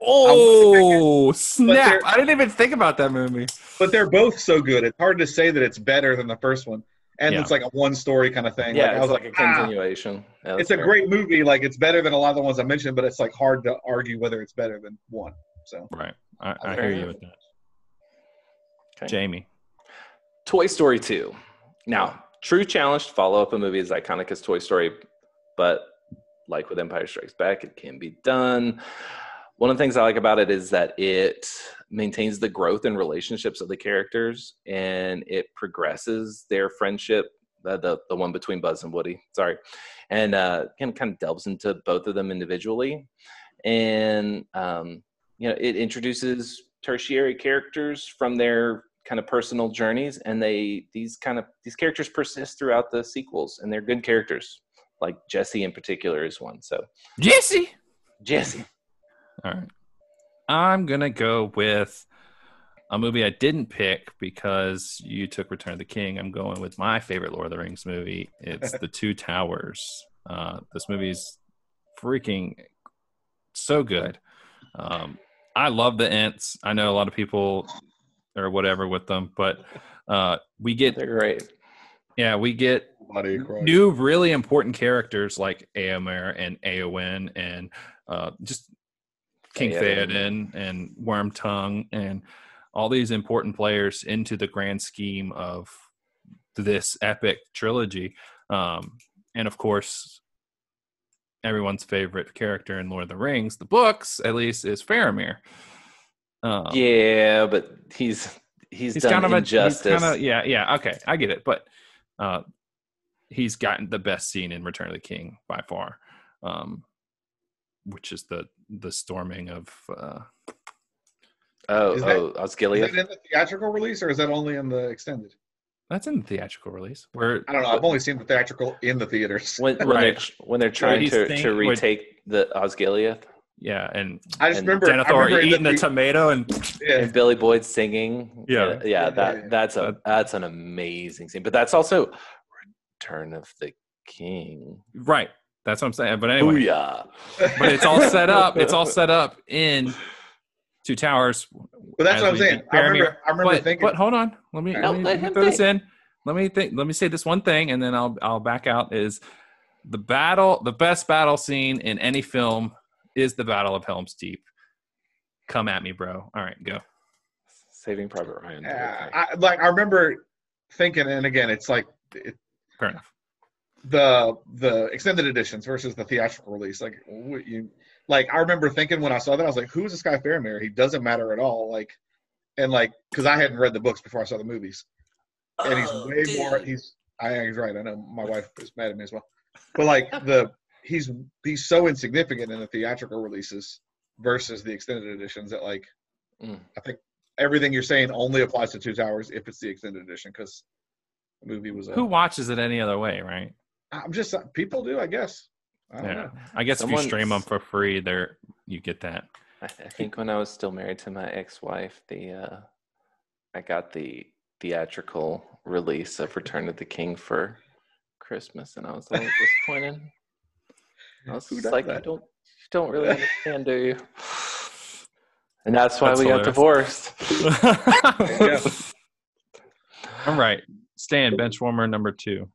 E: Oh, snap. I didn't even think about that movie.
F: but they're both so good. It's hard to say that it's better than the first one, and
E: Yeah.
F: it's like a one story kind of thing.
D: Yeah,
F: like, I
D: it's
F: was
D: like,
F: like,
D: a
F: ah.
D: continuation. Yeah, that's
F: it's a great movie. Like, it's better than a lot of the ones I mentioned, but it's like hard to argue whether it's better than one. So
E: Right. I, I hear you with that.
D: Okay.
E: Jamie.
D: Toy Story 2. Now, true challenge to follow up a movie as iconic as Toy Story, but like with Empire Strikes Back, it can be done. One of the things I like about it is that it maintains the growth and relationships of the characters and it progresses their friendship, the, the, the one between Buzz and Woody, sorry, and uh, kind, of, kind of delves into both of them individually. And, um, you know, it introduces tertiary characters from their kind of personal journeys and they these kind of these characters persist throughout the sequels and they're good characters like jesse in particular is one so
E: Jesse.
D: jesse
E: All right. I'm going to go with a movie I didn't pick because you took Return of the King. I'm going with my favorite Lord of the Rings movie. It's <laughs> The Two Towers. Uh, this movie's freaking so good. Um, I love the Ents. I know a lot of people or whatever with them, but uh, we get,
D: they're great
E: yeah, we get
F: Body of Christ.
E: new really important characters like Eomer and Eowyn and uh, just King
D: Theoden.
E: And Wormtongue and all these important players into the grand scheme of this epic trilogy. Um, and of course, everyone's favorite character in Lord of the Rings, the books at least, is Faramir. Um,
D: yeah, but he's he's,
E: he's
D: done
E: kind of a he's
D: injustice.
E: kind of yeah yeah okay I get it, but uh, he's gotten the best scene in Return of the King by far, um, which is the the storming of. Uh,
D: oh,
F: Is that-
D: oh,
F: Is
D: Osgiliath.
F: that in the theatrical release or is that only in the extended?
E: that's in the theatrical release where
F: I don't know. I've only seen the theatrical in the theaters.
D: When, when
E: Right.
D: they're when they're trying to,
E: think-
D: to
E: what-
D: retake the Osgiliath
E: yeah and
F: I just
D: and
F: remember, I
E: Denethor
F: remember
E: eating the,
F: the,
E: tomato and
F: yeah,
D: and Billy Boyd singing.
E: Yeah.
D: yeah, yeah,
F: Yeah,
D: that
F: yeah.
D: that's a that's an amazing scene. But that's also Return of the King.
E: right that's what I'm saying. But anyway,
D: Booyah.
E: but it's all set up. It's all set up in Two Towers.
F: but that's what I'm saying. I remember, I remember
E: but,
F: thinking,
E: but hold on. Let me,
F: No,
E: let me,
D: let
E: let me
D: him
E: throw this in. Let me think. Let me say this one thing, and then I'll I'll back out. Is the battle the best battle scene in any film is the Battle of Helm's Deep. Come at me, bro. All right, go.
D: Saving Private Ryan.
F: Yeah, I, like I remember thinking, and again, it's like it,
E: Fair enough.
F: The the extended editions versus the theatrical release. Like what you, like I remember thinking when I saw that, I was like, "Who is this guy Faramir? He doesn't matter at all." Like, and like because I hadn't read the books before I saw the movies, and he's
D: Oh,
F: way more. He's I he's right. I know my wife is mad at me as well, but like <laughs> the he's he's so insignificant in the theatrical releases versus the extended editions that like
D: Mm.
F: I think everything you're saying only applies to Two Towers if it's the extended edition because the movie was. A,
E: Who watches it any other way, right?
F: I'm just people do, I guess. I don't
E: Yeah.
F: know.
E: I guess if you stream them for free, there you get that.
D: I, I think when I was still married to my ex-wife, the uh, I got the theatrical release of Return of the King for Christmas, and I was a little <laughs> disappointed. I was just
F: does
D: like,
F: that?
D: you don't, you don't really understand, do you? And that's why
E: That's
D: we got divorced. <laughs>
F: Yeah.
E: All right, Stan, bench warmer number two.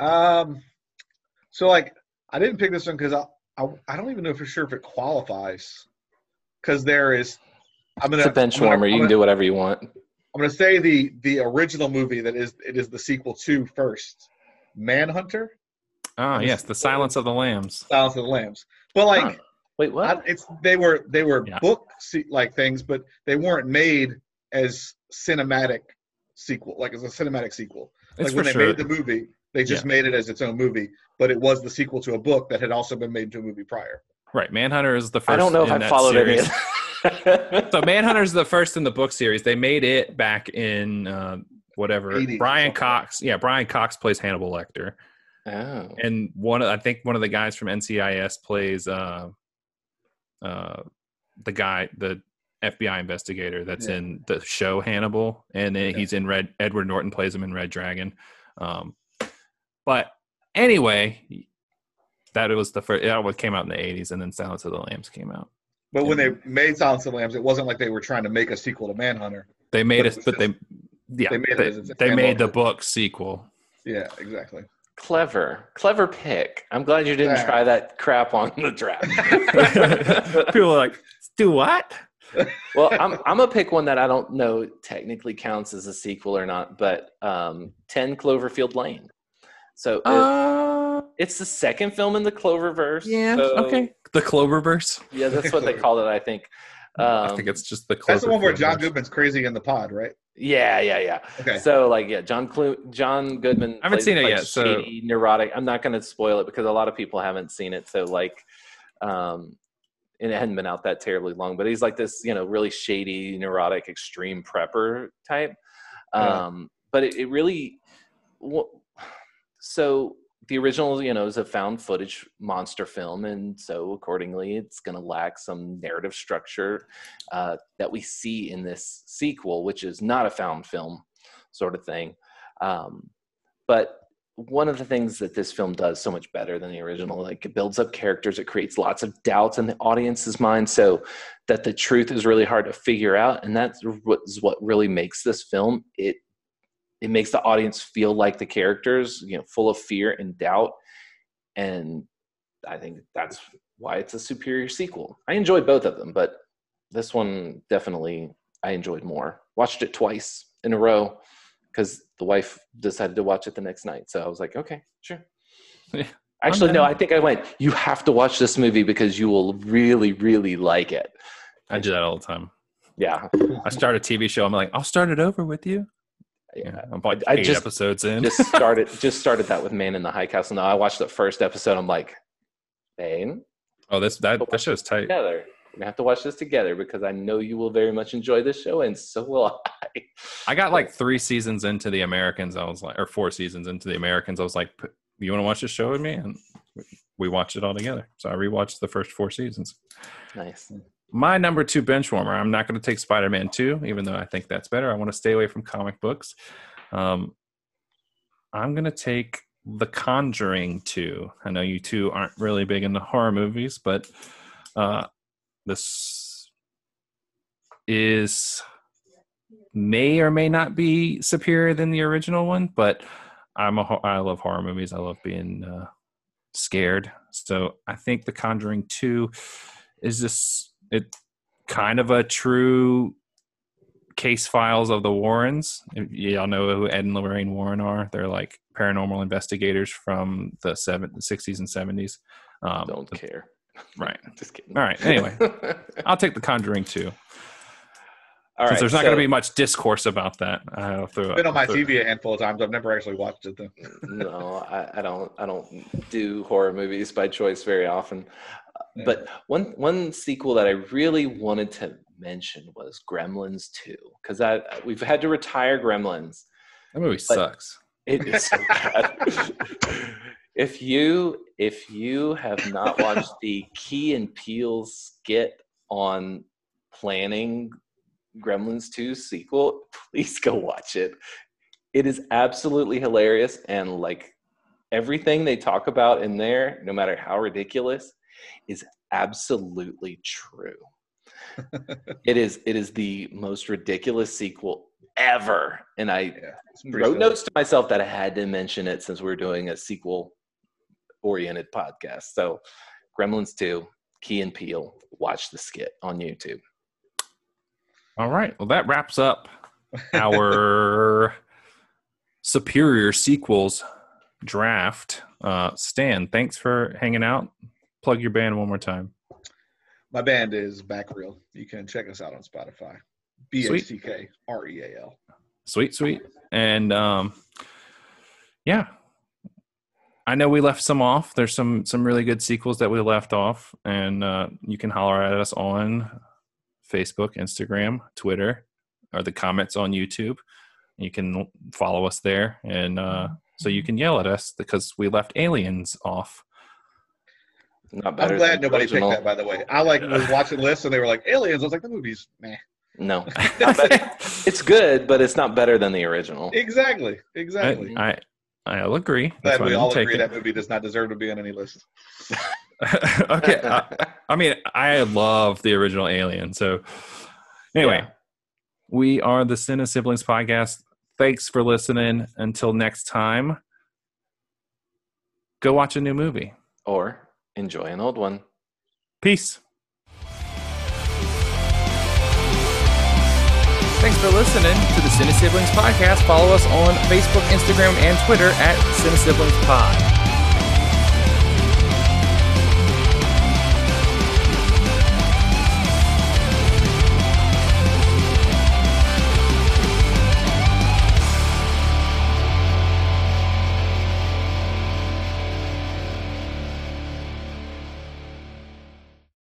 F: Um, so like I didn't pick this one because I, I I don't even know for sure if it qualifies because there is. I'm gonna
D: It's a bench
F: gonna-
D: warmer. You
F: I'm
D: can do whatever you want.
F: I'm gonna say the the original movie that is it is the sequel to first, Manhunter,
E: Ah, yes, the Silence of the Lambs.
F: Silence of the Lambs. But like.
D: Huh. Wait, what?
F: I, it's they were they were
E: Yeah.
F: book se- like things, but they weren't made as cinematic sequel, like as a cinematic sequel.
E: It's
F: like when
E: for
F: they made the movie, they just made it as its own movie, but it was the sequel to a book that had also been made into a movie prior.
E: right, Manhunter is the first.
D: I don't know if I followed any.
E: series.
D: Of that.
E: so <laughs> Manhunter is the first in the book series. They made it back in uh, whatever.
F: 80s
E: Brian. Cox, yeah, Brian Cox plays Hannibal Lecter,
D: oh.
E: and one of, I think one of the guys from NCIS plays uh, uh, the guy, the FBI investigator that's
F: Yeah.
E: in the show Hannibal, and then he's in Red. Edward Norton plays him in Red Dragon. Um, but anyway, that was the first. That what came out in the '80s, and then Silence of the Lambs came out.
F: But when they made Silence of the Lambs, it wasn't like they were trying to make a sequel to Manhunter.
E: They made
F: But
E: it,
F: it was
E: but they, yeah,
F: they made
E: they,
F: as
E: they made the book sequel.
F: Yeah, exactly.
D: Clever, clever pick. I'm glad you didn't
F: Yeah.
D: try that crap on the draft. <laughs>
E: People are like, do what? <laughs>
D: well, I'm I'm gonna pick one that I don't know technically counts as a sequel or not, but um, Ten Cloverfield Lane. So it-
E: Uh,
D: it's the second film in the Cloververse.
E: yeah,
D: so-
E: okay. The Cloververse.
D: Yeah, that's what they call it. I think. <laughs> Um,
E: I think it's just the.
F: That's the one where John Goodman's crazy in the pod, right?
D: Yeah, yeah, yeah.
F: Okay.
D: So like, yeah, John Clu- John Goodman.
E: I haven't
D: plays,
E: seen it
D: like,
E: yet, so-
D: Shady, neurotic. I'm not going to spoil it because a lot of people haven't seen it. So like, um, and it hadn't been out that terribly long. But he's like this, you know, really shady, neurotic, extreme prepper type.
F: Yeah.
D: Um, but it, it really, wha- so the original, you know, is a found footage monster film, and so accordingly, it's going to lack some narrative structure uh, that we see in this sequel, which is not a found film sort of thing. Um, but one of the things that this film does so much better than the original, like it builds up characters, it creates lots of doubts in the audience's mind, so that the truth is really hard to figure out, and that's what really makes this film. It it makes the audience feel like the characters, you know, full of fear and doubt, and I think that's why it's a superior sequel. I enjoyed both of them, but this one definitely I enjoyed more. Watched it twice in a row. because the wife decided to watch it the next night. So I was like, okay, sure. <laughs>
E: Yeah,
D: Actually, no. I think I went, you have to watch this movie because you will really, really like it.
E: I do that all the time.
D: Yeah.
E: I start a TV show. I'm like, I'll start it over with you. Yeah, I'm like
D: I just-
E: episodes in.
D: just started <laughs> just started that with Man in the High Castle. Now I watched the first episode. I'm like, Bane,
E: oh, this that that show's tight.
D: together. We're gonna have to watch this together because I know you will very much enjoy this show, and so will I.
E: I got like three seasons into the Americans. I was like, or four seasons into the Americans. I was like, you want to watch this show with me? And we watched it all together. So I rewatched the first four seasons.
D: Nice.
E: My number two bench warmer. I'm not going to take Spider Man 2, even though I think that's better. I want to stay away from comic books. Um, I'm going to take The Conjuring 2. I know you two aren't really big into horror movies, but uh, this is may or may not be superior than the original one, but I'm a I love horror movies. I love being uh, scared. So I think The Conjuring 2 is just it kind of a true case files of the Warrens. If Y'all know who Ed and Lorraine Warren are. They're like paranormal investigators from the seven, 60s and 70s. Um,
D: Don't care.
E: right. <laughs>
D: Just kidding.
E: All right. Anyway, <laughs> I'll take The Conjuring 2.
D: All
E: Since
D: right.
E: there's not
D: so-
E: going to be much discourse about that. Uh, I'll throw
F: It's been on my
E: throw-
F: TV a handful of times. I've never actually watched it though.
D: no, I, I don't. I don't do horror movies by choice very often.
F: Yeah.
D: But one one sequel that I really wanted to mention was Gremlins Two, because I we've had to retire Gremlins.
E: That movie sucks.
D: It is so bad. if you if you have not watched the Key and Peele skit on planning Gremlins 2 sequel, <laughs> please go watch it. It is absolutely hilarious and like everything they talk about in there, no matter how ridiculous, is absolutely true. <laughs> it is it is the most ridiculous sequel ever. And I
F: Yeah,
D: wrote
F: silly.
D: notes to myself that I had to mention it since we're doing a sequel oriented podcast. So Gremlins 2, Key and Peele, watch the skit on YouTube.
E: All right. Well, that wraps up our superior sequels draft. Uh, Stan, thanks for hanging out. Plug your band one more time.
F: My band is Back Real. You can check us out on Spotify. B A C K R E A L.
E: Sweet, sweet. And um, yeah, I know we left some off. There's some some really good sequels that we left off, and uh, you can holler at us on Facebook, Instagram, Twitter, or the comments on YouTube. You can follow us there, and uh, so you can yell at us because we left aliens off.
D: Not better
F: I'm glad
D: than the
F: nobody picked that, by the way. I like was watching lists and they were like aliens. I was like, the movie's meh.
D: No, <laughs> it's good, but it's not better than the original.
F: Exactly. Exactly.
E: I, I I'll agree.
F: Glad
E: why
F: we
E: I
F: all agree
E: take
F: that movie does not deserve to be on any list. <laughs>
E: it. <laughs> okay. I, <laughs> I mean, I love the original Alien. So, anyway,
D: Yeah.
E: we are the Cine Siblings podcast. Thanks for listening. Until next time, go watch a new movie.
D: Or enjoy an old one.
E: Peace. Thanks for listening to the Cine Siblings podcast. Follow us on Facebook, Instagram, and Twitter at Cine Siblings Pod.